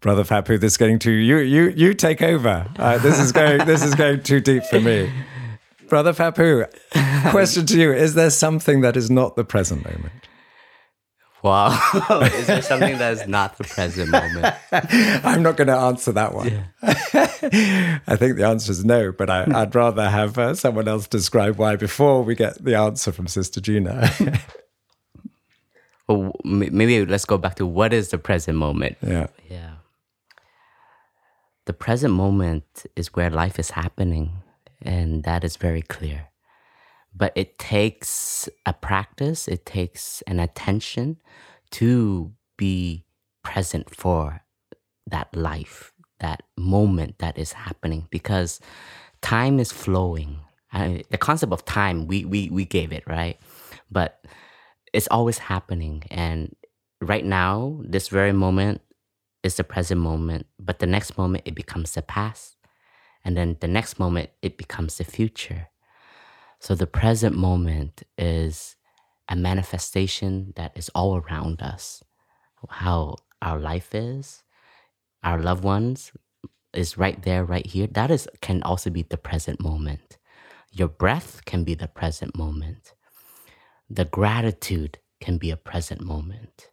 brother Phap Huu, this is getting to you. You you take over. Uh, this is going this is going too deep for me. Brother Phap Huu, question to you: Is there something that is not the present moment? Wow. is there something that is not the present moment? I'm not going to answer that one. Yeah. I think the answer is no, but I, would rather have uh, someone else describe why before we get the answer from Sister Jina. well, maybe let's go back to what is the present moment? Yeah. Yeah. The present moment is where life is happening, and that is very clear but it takes a practice, it takes an attention to be present for that life, that moment that is happening because time is flowing. I, the concept of time, we, we, we gave it, right? But it's always happening. And right now, this very moment is the present moment, but the next moment it becomes the past. And then the next moment it becomes the future. So the present moment is a manifestation that is all around us. How our life is, our loved ones is right there, right here. That is can also be the present moment. Your breath can be the present moment. The gratitude can be a present moment.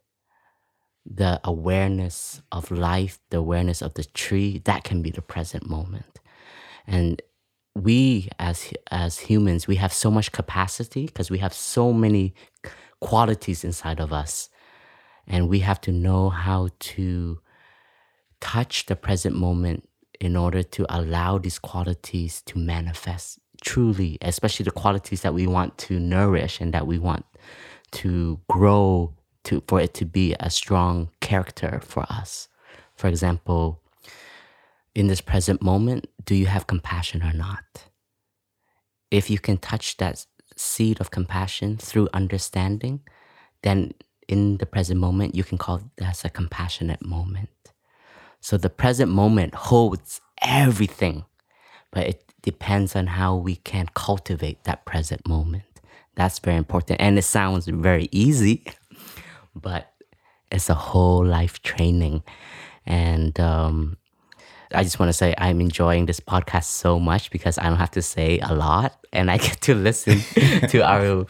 The awareness of life, the awareness of the tree, that can be the present moment. And we as as humans we have so much capacity because we have so many qualities inside of us and we have to know how to touch the present moment in order to allow these qualities to manifest truly especially the qualities that we want to nourish and that we want to grow to for it to be a strong character for us for example in this present moment, do you have compassion or not? If you can touch that seed of compassion through understanding, then in the present moment, you can call that a compassionate moment. So the present moment holds everything, but it depends on how we can cultivate that present moment. That's very important. And it sounds very easy, but it's a whole life training. And um, I just want to say I'm enjoying this podcast so much because I don't have to say a lot and I get to listen to our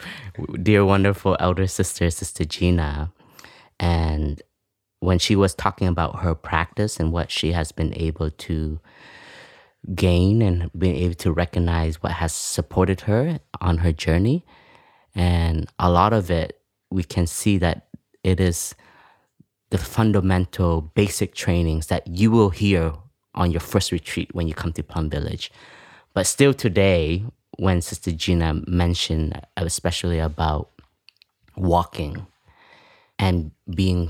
dear, wonderful elder sister, Sister Jina. And when she was talking about her practice and what she has been able to gain and being able to recognize what has supported her on her journey. And a lot of it, we can see that it is the fundamental basic trainings that you will hear on your first retreat when you come to Plum Village. But still today, when Sister Jina mentioned, uh, especially about walking and being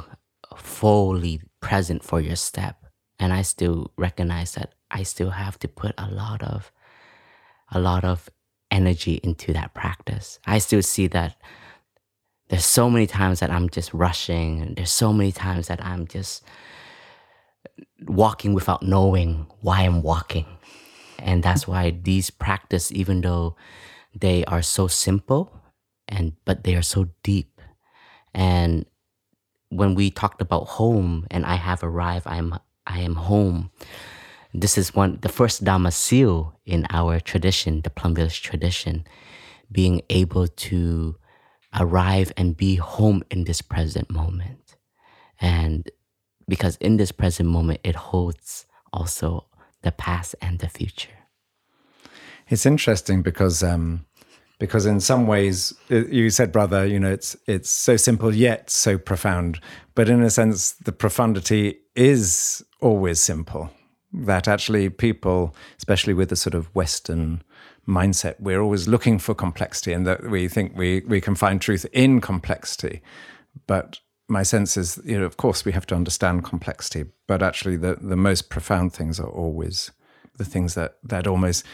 fully present for your step, and I still recognize that I still have to put a lot of a lot of energy into that practice. I still see that there's so many times that I'm just rushing and there's so many times that I'm just walking without knowing why I'm walking. And that's why these practice even though they are so simple and but they are so deep. And when we talked about home and I have arrived, I'm I am home. This is one the first Dharma seal in our tradition, the Plum Village tradition, being able to arrive and be home in this present moment. And because in this present moment, it holds also the past and the future. It's interesting because um, because in some ways you said brother you know it's it's so simple yet so profound but in a sense the profundity is always simple that actually people, especially with a sort of Western mindset, we're always looking for complexity and that we think we, we can find truth in complexity. But my sense is, you know, of course we have to understand complexity, but actually the, the most profound things are always the things that, that almost,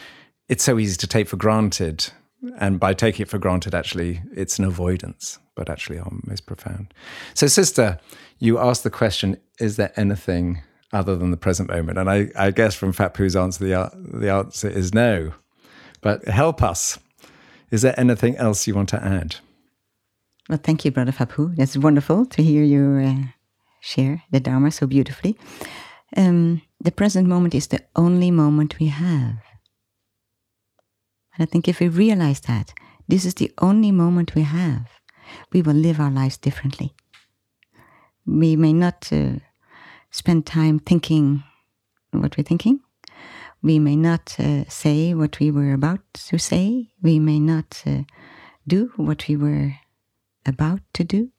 it's so easy to take for granted. And by taking it for granted, actually, it's an avoidance, but actually are most profound. So, sister, you asked the question, is there anything other than the present moment? And I, I guess from Phap answer, the, the answer is no. But help us. Is there anything else you want to add? Well, thank you, Brother Phap That's wonderful to hear you uh, share the Dharma so beautifully. Um, the present moment is the only moment we have. And I think if we realize that this is the only moment we have, we will live our lives differently. We may not uh, spend time thinking what we're thinking. We may not uh, say what we were about to say. We may not uh, do what we were about to do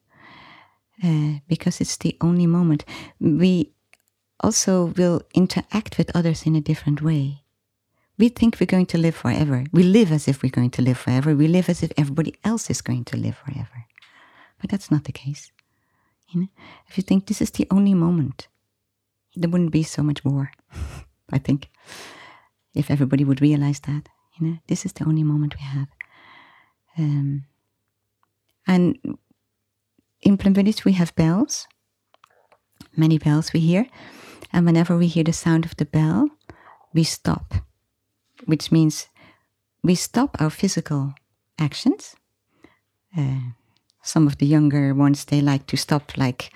uh, because it's the only moment. We also will interact with others in a different way. We think we're going to live forever. We live as if we're going to live forever. We live as if everybody else is going to live forever. But that's not the case. You know? If you think this is the only moment, there wouldn't be so much war, I think, if everybody would realize that. You know, this is the only moment we have. Um, and in Plum Village, we have bells, many bells we hear. And whenever we hear the sound of the bell, we stop, which means we stop our physical actions. Uh, some of the younger ones, they like to stop like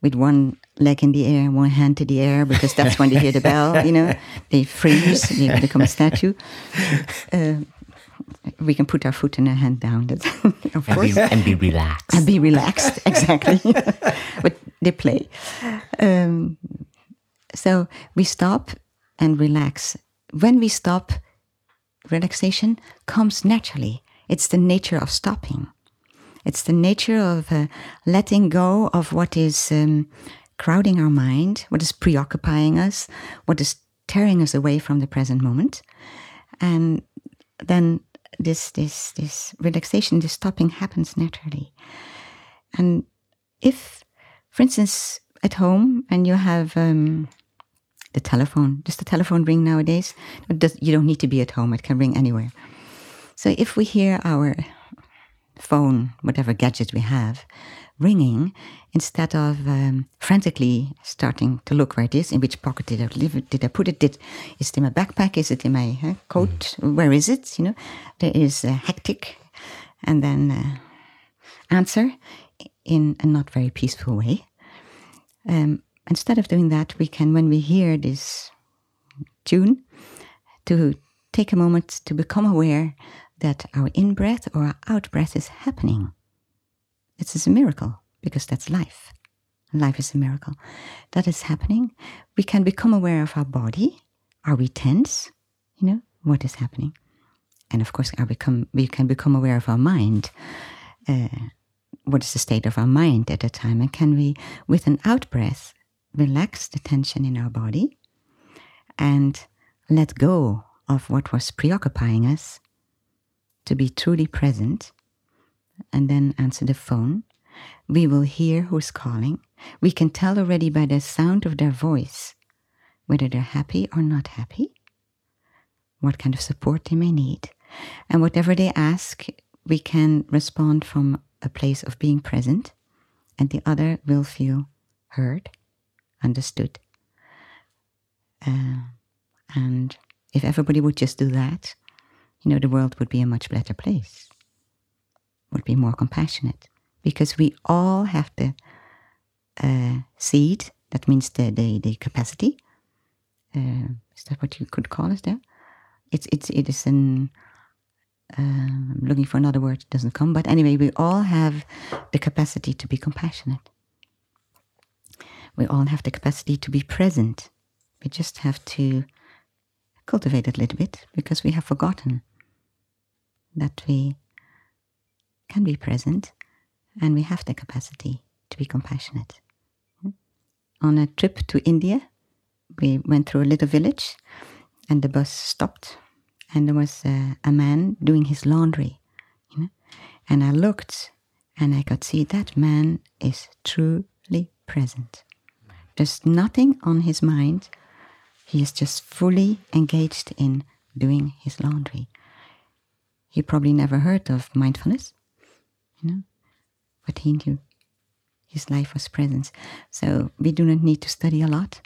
with one leg in the air, one hand to the air, because that's when they hear the bell, you know, they freeze, they become a statue. Uh, we can put our foot and our hand down, of and course. Be, and be relaxed. And be relaxed, exactly. but they play. Um, so we stop and relax. When we stop, relaxation comes naturally. It's the nature of stopping. It's the nature of uh, letting go of what is um, crowding our mind, what is preoccupying us, what is tearing us away from the present moment. And then this this this relaxation, this stopping happens naturally. And if, for instance, at home and you have um, the telephone, does the telephone ring nowadays? Does, you don't need to be at home; it can ring anywhere. So if we hear our phone, whatever gadget we have, ringing instead of um, frantically starting to look where it is. In which pocket did I leave it? Did I put it? Did is it in my backpack? Is it in my uh, coat? Mm. Where is it? You know, there is uh, hectic, and then uh, answer in a not very peaceful way. Um, instead of doing that, we can, when we hear this tune to take a moment to become aware that our in breath or our out breath is happening. It's a miracle because that's life. Life is a miracle. That is happening. We can become aware of our body. Are we tense? You know, what is happening? And of course, we can become aware of our mind. Uh, what is the state of our mind at that time? And can we, with an out breath, relax the tension in our body and let go of what was preoccupying us to be truly present and then answer the phone. We will hear who's calling. We can tell already by the sound of their voice whether they're happy or not happy, what kind of support they may need. And whatever they ask, we can respond from a place of being present, and the other will feel heard, understood. Uh, and if everybody would just do that, you know, the world would be a much better place, would be more compassionate, because we all have the uh, seed, that means the, the, the capacity. Uh, is that what you could call it there? It's, it's, it is an, uh, I'm looking for another word, it doesn't come, but anyway, we all have the capacity to be compassionate. We all have the capacity to be present. We just have to cultivate it a little bit because we have forgotten that we can be present and we have the capacity to be compassionate. On a trip to India, we went through a little village and the bus stopped and there was a, a man doing his laundry. You know? And I looked and I could see that man is truly present. There's nothing on his mind. He is just fully engaged in doing his laundry. He probably never heard of mindfulness, you know, but he knew his life was presence. So we do not need to study a lot.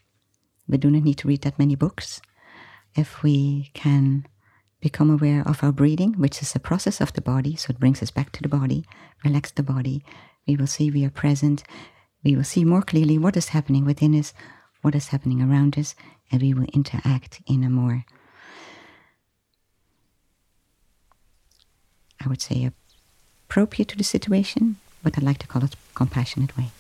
We do not need to read that many books. If we can become aware of our breathing, which is a process of the body, so it brings us back to the body, relax the body, we will see we are present. We will see more clearly what is happening within us, what is happening around us, and we will interact in a more I would say, appropriate to the situation, but I'd like to call it compassionate way.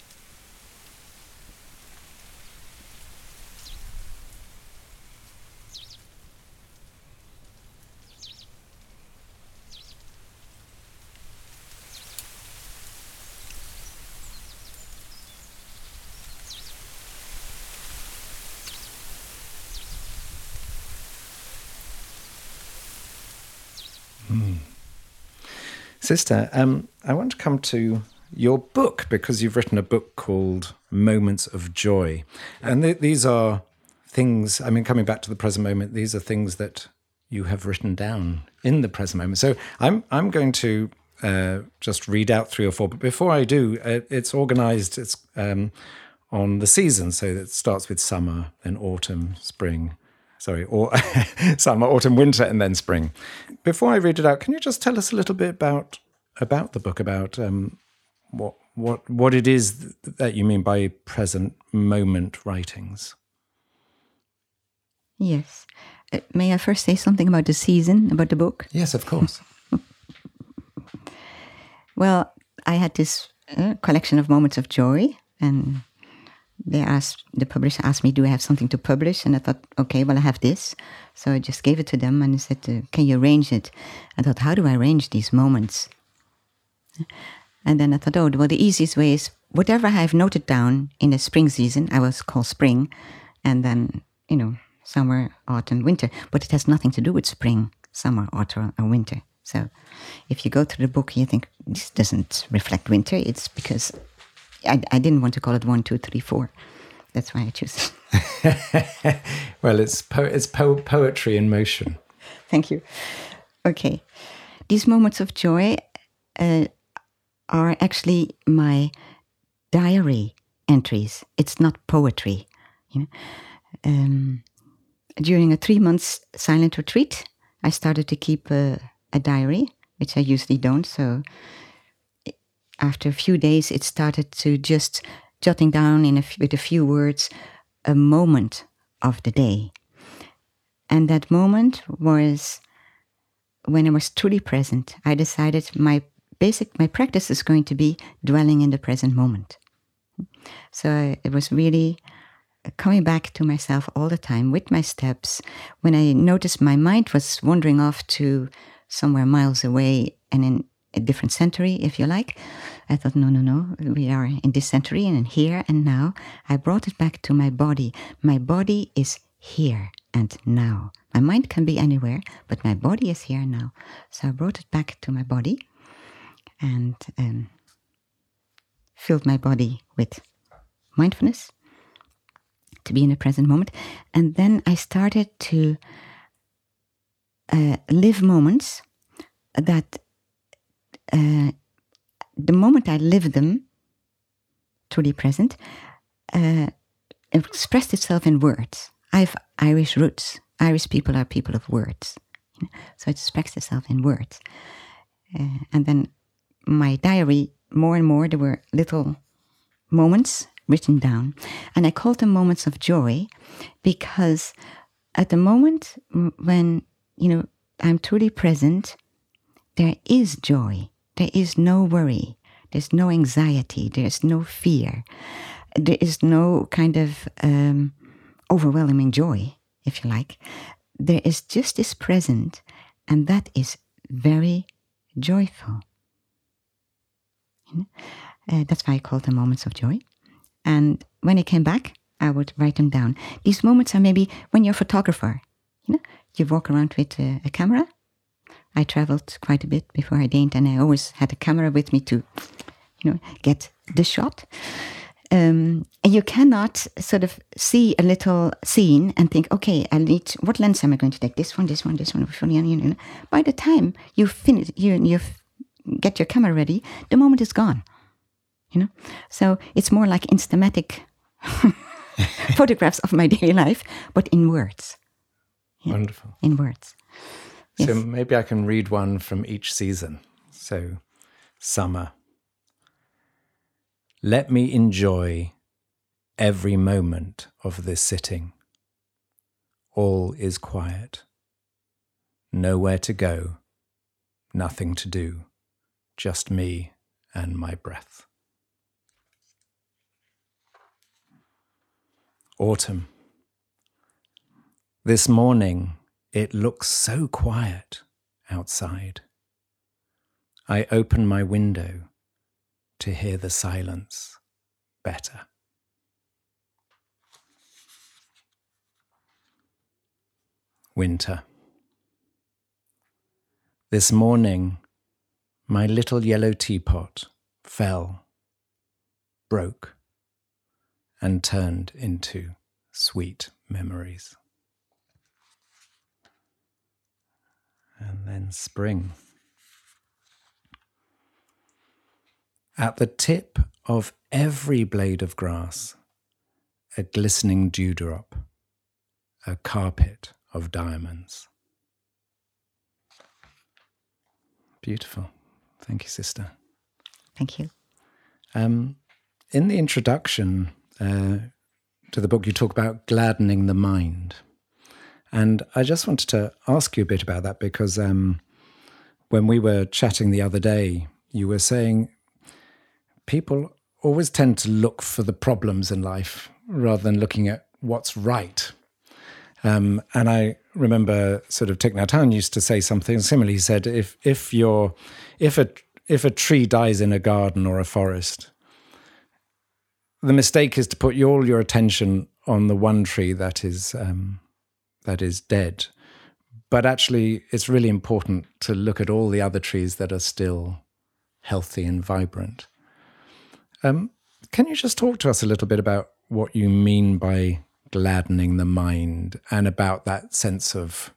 Sister, um, I want to come to your book because you've written a book called Moments of Joy. And th- these are things, I mean, coming back to the present moment, these are things that you have written down in the present moment. So I'm, I'm going to uh, just read out three or four. But before I do, uh, it's organized it's um, on the season. So it starts with summer, then autumn, spring, sorry, or summer, autumn, winter, and then spring. Before I read it out, can you just tell us a little bit about about the book, about um, what what what it is that you mean by present moment writings? Yes. Uh, may I first say something about the season, about the book? Yes, of course. well, I had this uh, collection of moments of joy, and they asked the publisher asked me, "Do I have something to publish?" And I thought, "Okay, well, I have this." So I just gave it to them, and they said, uh, "Can you arrange it?" I thought, "How do I arrange these moments?" And then I thought, "Oh, well, the easiest way is whatever I have noted down in the spring season, I was called spring, and then you know summer, autumn, winter. But it has nothing to do with spring, summer, autumn, or winter." So, if you go through the book, you think this doesn't reflect winter. It's because I, I didn't want to call it one, two, three, four. That's why I choose. well, it's po- it's po- poetry in motion. Thank you. Okay, these moments of joy uh, are actually my diary entries. It's not poetry. You know, um, during a three months silent retreat, I started to keep a, a diary, which I usually don't. So after a few days, it started to just jotting down in a, with a few words a moment of the day. And that moment was when I was truly present. I decided my basic, my practice is going to be dwelling in the present moment. So it was really uh, coming back to myself all the time with my steps. When I noticed my mind was wandering off to somewhere miles away and in a different century, if you like, I thought, no, no, no, we are in this century and here and now. I brought it back to my body. My body is here and now. My mind can be anywhere, but my body is here now. So I brought it back to my body and um, filled my body with mindfulness to be in the present moment. And then I started to uh, live moments that uh, the moment I live them, truly present, uh, expressed itself in words. I have Irish roots. Irish people are people of words. So it expressed itself in words. Uh, and then my diary, more and more, there were little moments written down. And I called them moments of joy because at the moment when, you know, I'm truly present, there is joy. There is no worry. There's no anxiety. There's no fear. There is no kind of um, overwhelming joy, if you like. There is just this present, and that is very joyful. Uh, that's why I call them moments of joy. And when I came back, I would write them down. These moments are maybe when you're a photographer. You know, you walk around with a, a camera. I traveled quite a bit before I didn't, and I always had a camera with me to, you know, get the shot. Um, and you cannot sort of see a little scene and think, okay, I need what lens am I going to take? This one, this one, this one, this one. You know, by the time you finish, you you get your camera ready, the moment is gone. You know, so it's more like instamatic photographs of my daily life, but in words. Yeah, Wonderful. In words. So yes. maybe I can read one from each season. So, summer. Let me enjoy every moment of this sitting. All is quiet. Nowhere to go, nothing to do just me and my breath. Autumn. This morning it looks so quiet outside. I open my window to hear the silence better. Winter. This morning my little yellow teapot fell, broke, and turned into sweet memories. And then spring. At the tip of every blade of grass, a glistening dewdrop, a carpet of diamonds. Beautiful. Thank you, sister. Thank you. Um, in the introduction uh, to the book, you talk about gladdening the mind. And I just wanted to ask you a bit about that because um, when we were chatting the other day, you were saying people always tend to look for the problems in life rather than looking at what's right. Um, and I remember sort of Thich Nhat Hanh used to say something similar. He said, if if you're if a if a tree dies in a garden or a forest, the mistake is to put all your attention on the one tree that is um, that is dead. But actually, it's really important to look at all the other trees that are still healthy and vibrant. Um, can you just talk to us a little bit about what you mean by gladdening the mind and about that sense of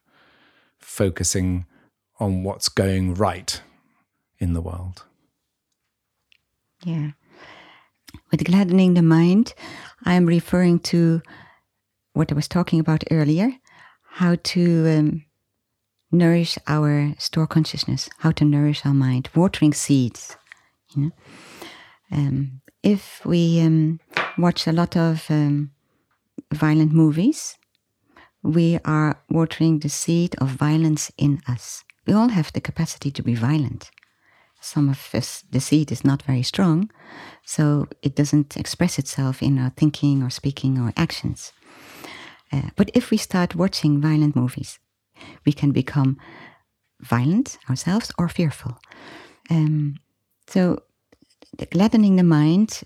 focusing on what's going right in the world. Yeah. With gladdening the mind, I'm referring to what I was talking about earlier how to um, nourish our store consciousness, how to nourish our mind, watering seeds. You know? Um, if we um, watch a lot of um, violent movies, we are watering the seed of violence in us. We all have the capacity to be violent. Some of us, the seed is not very strong, so it doesn't express itself in our thinking or speaking or actions. Uh, but if we start watching violent movies, we can become violent ourselves or fearful. Um, so, gladdening the mind,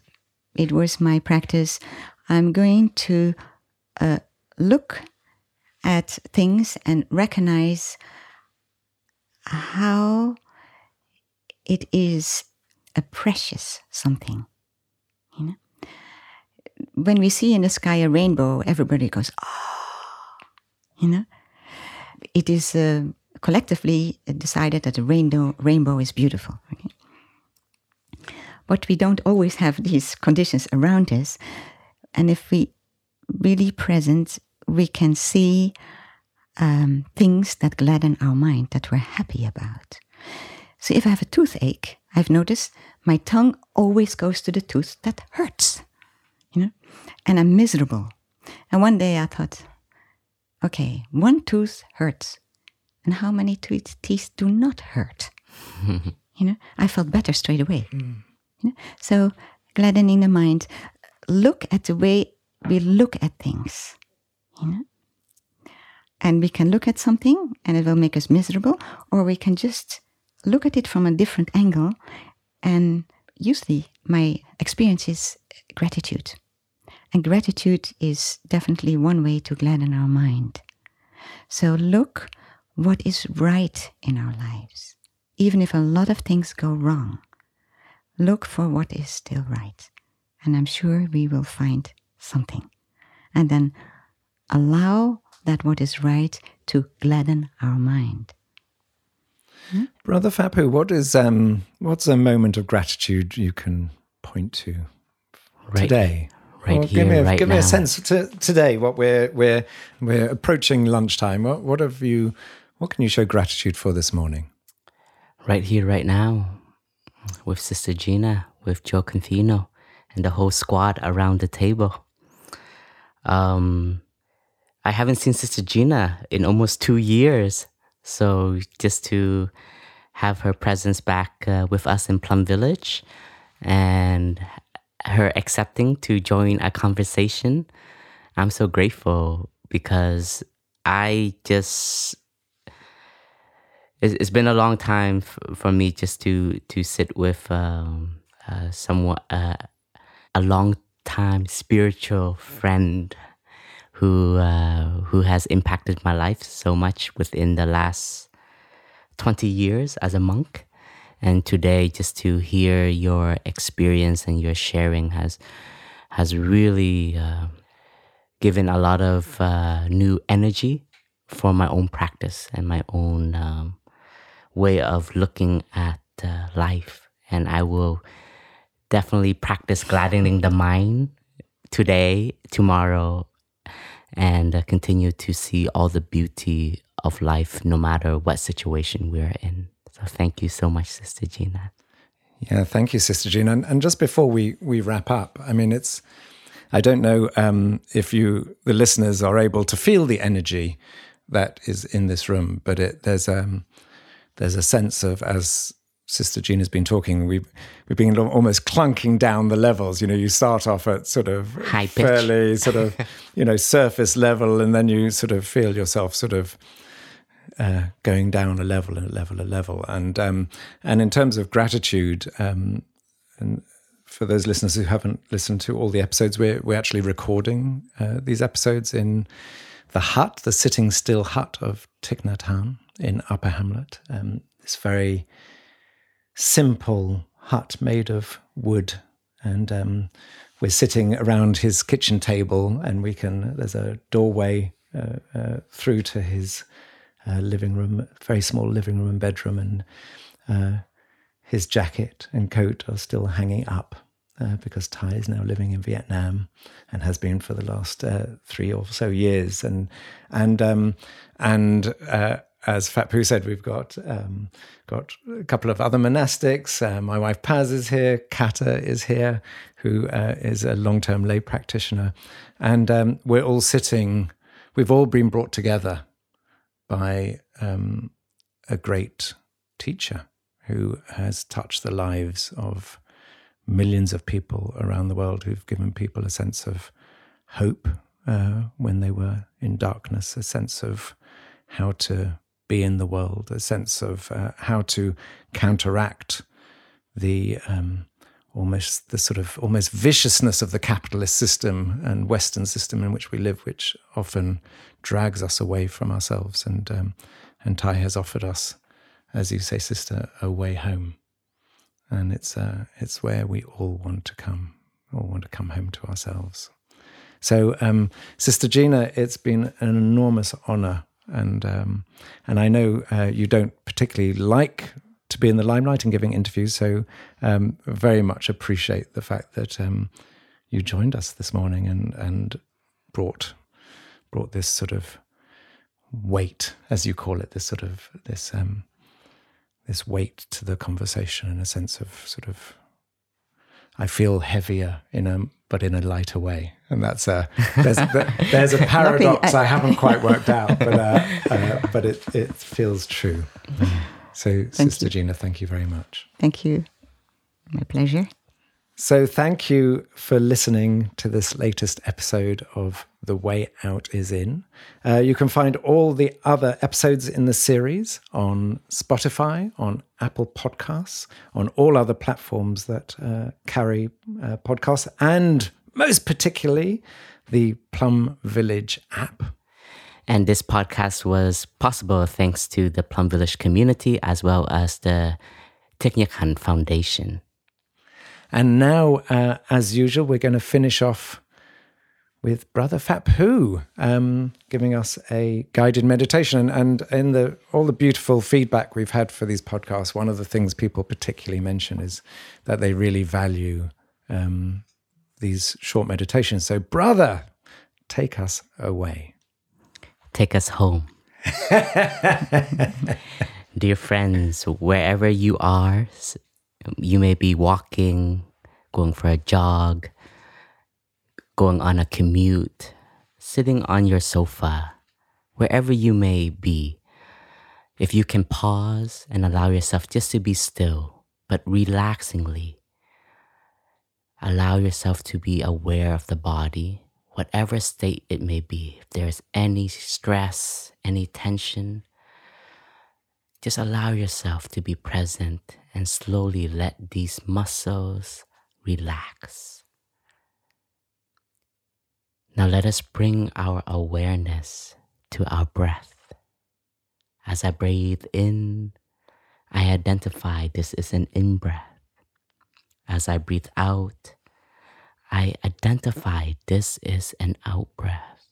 it was my practice. I'm going to uh, look at things and recognize how it is a precious something. When we see in the sky a rainbow, everybody goes, oh, you know? It is uh, collectively decided that the rainbow, rainbow is beautiful. But we don't always have these conditions around us. And if we really present, we can see um, things that gladden our mind, that we're happy about. So if I have a toothache, I've noticed my tongue always goes to the tooth that hurts, you know, and I'm miserable. And one day I thought, okay, one tooth hurts, and how many teeth, teeth do not hurt? you know, I felt better straight away. Mm. You know? So gladdening the mind, look at the way we look at things. You know? And we can look at something and it will make us miserable, or we can just look at it from a different angle. And usually, my experience is gratitude. And gratitude is definitely one way to gladden our mind. So look what is right in our lives. Even if a lot of things go wrong, look for what is still right. And I'm sure we will find something. And then allow that what is right to gladden our mind. Hmm? Brother Phap Huu, what is um, what's a moment of gratitude you can point to right, today? Right well, here, give me a, right give now. me a sense to, today. What we're we're we're approaching lunchtime. What what have you? What can you show gratitude for this morning? Right here, right now, with Sister Jina, with Jo Confino, and the whole squad around the table. Um, I haven't seen Sister Jina in almost two years. So just to have her presence back uh, with us in Plum Village and her accepting to join a conversation, I'm so grateful because I just it's been a long time for me just to to sit with um, uh, someone uh, a long time spiritual friend who uh, who has impacted my life so much within the last 20 years as a monk and today just to hear your experience and your sharing has has really uh, given a lot of uh, new energy for my own practice and my own um, way of looking at uh, life and i will definitely practice gladdening the mind today tomorrow and uh, continue to see all the beauty of life no matter what situation we're in. So thank you so much, Sister Jina. Yeah, thank you, Sister Jina. And, and just before we, we wrap up, I mean, it's, I don't know um, if you, the listeners, are able to feel the energy that is in this room, but it, there's, um, there's a sense of, as Sister Jina's been talking, we've we've been almost clunking down the levels. You know, you start off at sort of High fairly sort of you know surface level, and then you sort of feel yourself sort of uh, going down a level, a level, a level. And um, and in terms of gratitude, um, and for those listeners who haven't listened to all the episodes, we're we're actually recording uh, these episodes in the hut, the sitting still hut of Nhat Hanh in Upper Hamlet. Um, it's very simple hut made of wood, and um, we're sitting around his kitchen table, and we can. There's a doorway uh, uh, through to his uh, living room, very small living room and bedroom, and uh, his jacket and coat are still hanging up. Uh, because Thay is now living in Vietnam and has been for the last uh, three or so years, and and um, and as Phap Huu said, we've got um, got a couple of other monastics. Uh, my wife Paz is here. Kata is here, who uh, is a long term lay practitioner, and um, we're all sitting we've all been brought together by um, a great teacher who has touched the lives of millions of people around the world, who've given people a sense of hope uh, when they were in darkness, a sense of how to be in the world, a sense of uh, how to counteract the um, almost the sort of almost viciousness of the capitalist system and Western system in which we live, which often drags us away from ourselves. And um, and Thay has offered us, as you say, sister, a way home, and it's uh, it's where we all want to come, all want to come home to ourselves. So, um, Sister Jina, it's been an enormous honour, and um, and I know uh, you don't particularly like to be in the limelight and giving interviews. So, um, very much appreciate the fact that um, you joined us this morning and and brought brought this sort of weight, as you call it, this sort of this um, this weight to the conversation and a sense of sort of I feel heavier in a but in a lighter way, and that's a there's, there's a paradox I haven't quite worked out, but uh, uh, but it it feels true. So, thank Sister you. Jina, thank you very much. Thank you. My pleasure. So, thank you for listening to this latest episode of The Way Out Is In. Uh, you can find all the other episodes in the series on Spotify, on Apple Podcasts, on all other platforms that uh, carry uh, podcasts, and most particularly the Plum Village app. And this podcast was possible thanks to the Plum Village community as well as the Hanh Foundation. And now, uh, as usual, we're going to finish off with Brother Phap Huu um, giving us a guided meditation. And, and in the all the beautiful feedback we've had for these podcasts, one of the things people particularly mention is that they really value um, these short meditations. So, Brother, take us away. Take us home. Dear friends, wherever you are, you may be walking, going for a jog, going on a commute, sitting on your sofa, wherever you may be. If you can pause and allow yourself just to be still, but relaxingly, allow yourself to be aware of the body, whatever state it may be. If there's any stress, any tension, just allow yourself to be present and slowly let these muscles relax. Now let us bring our awareness to our breath. As I breathe in, I identify this is an in breath. As I breathe out, I identify this is an out breath.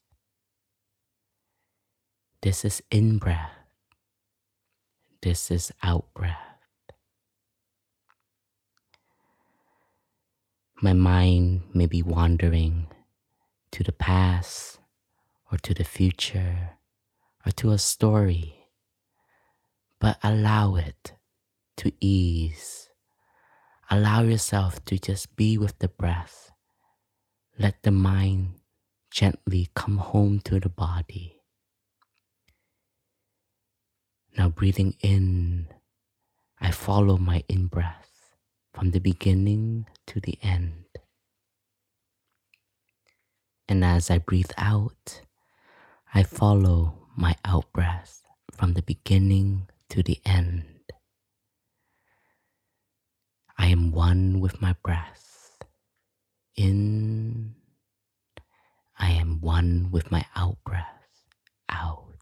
This is in breath. This is out breath. My mind may be wandering to the past or to the future or to a story, but allow it to ease. Allow yourself to just be with the breath. Let the mind gently come home to the body. Now, breathing in, I follow my in breath from the beginning to the end. And as I breathe out, I follow my out breath from the beginning to the end. I am one with my breath. In, I am one with my out breath. Out.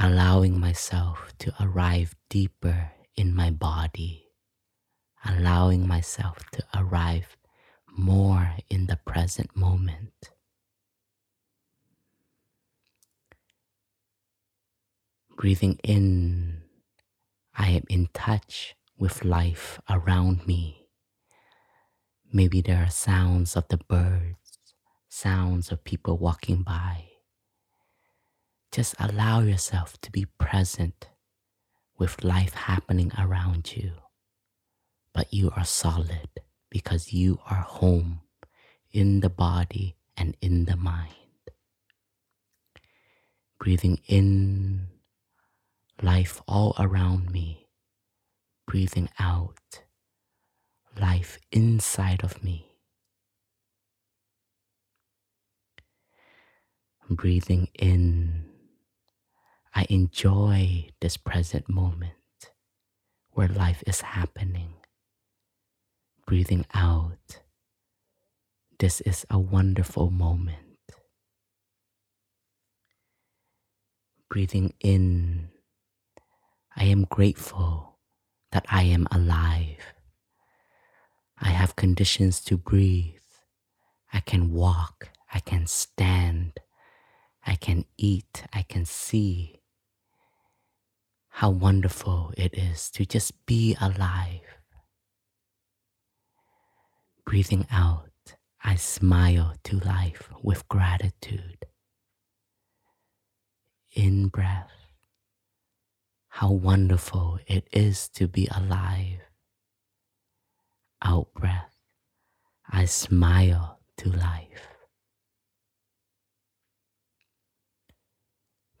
allowing myself to arrive deeper in my body, allowing myself to arrive more in the present moment. Breathing in, I am in touch with life around me. Maybe there are sounds of the birds, sounds of people walking by just allow yourself to be present with life happening around you. But you are solid because you are home in the body and in the mind. Breathing in life all around me. Breathing out life inside of me. Breathing in, I enjoy this present moment where life is happening. Breathing out, this is a wonderful moment. Breathing in, I am grateful that I am alive. I have conditions to breathe. I can walk. I can stand. I can eat. I can see. How wonderful it is to just be alive. Breathing out, I smile to life with gratitude. In breath, how wonderful it is to be alive. Out breath, I smile to life.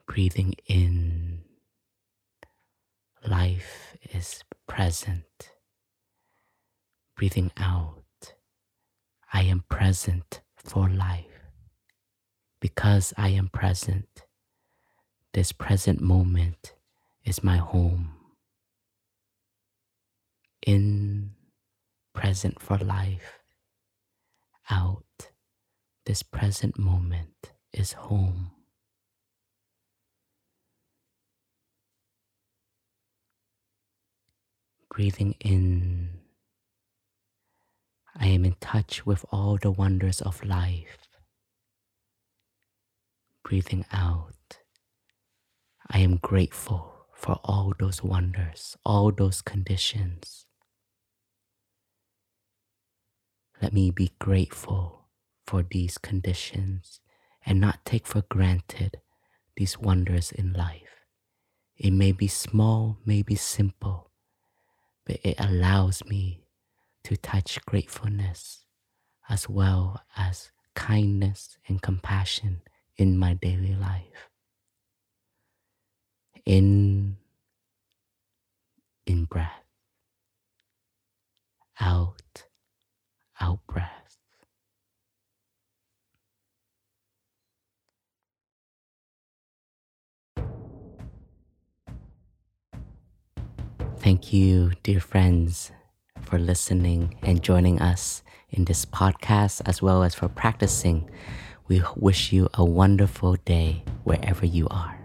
Breathing in, life is present. Breathing out, I am present for life. Because I am present, this present moment is my home. In, present for life. Out, this present moment is home. Breathing in, I am in touch with all the wonders of life. Breathing out, I am grateful for all those wonders, all those conditions. Let me be grateful for these conditions and not take for granted these wonders in life. It may be small, may be simple, but it allows me to touch gratefulness as well as kindness and compassion in my daily life in in breath out out breath Thank you, dear friends, for listening and joining us in this podcast as well as for practicing. We wish you a wonderful day wherever you are.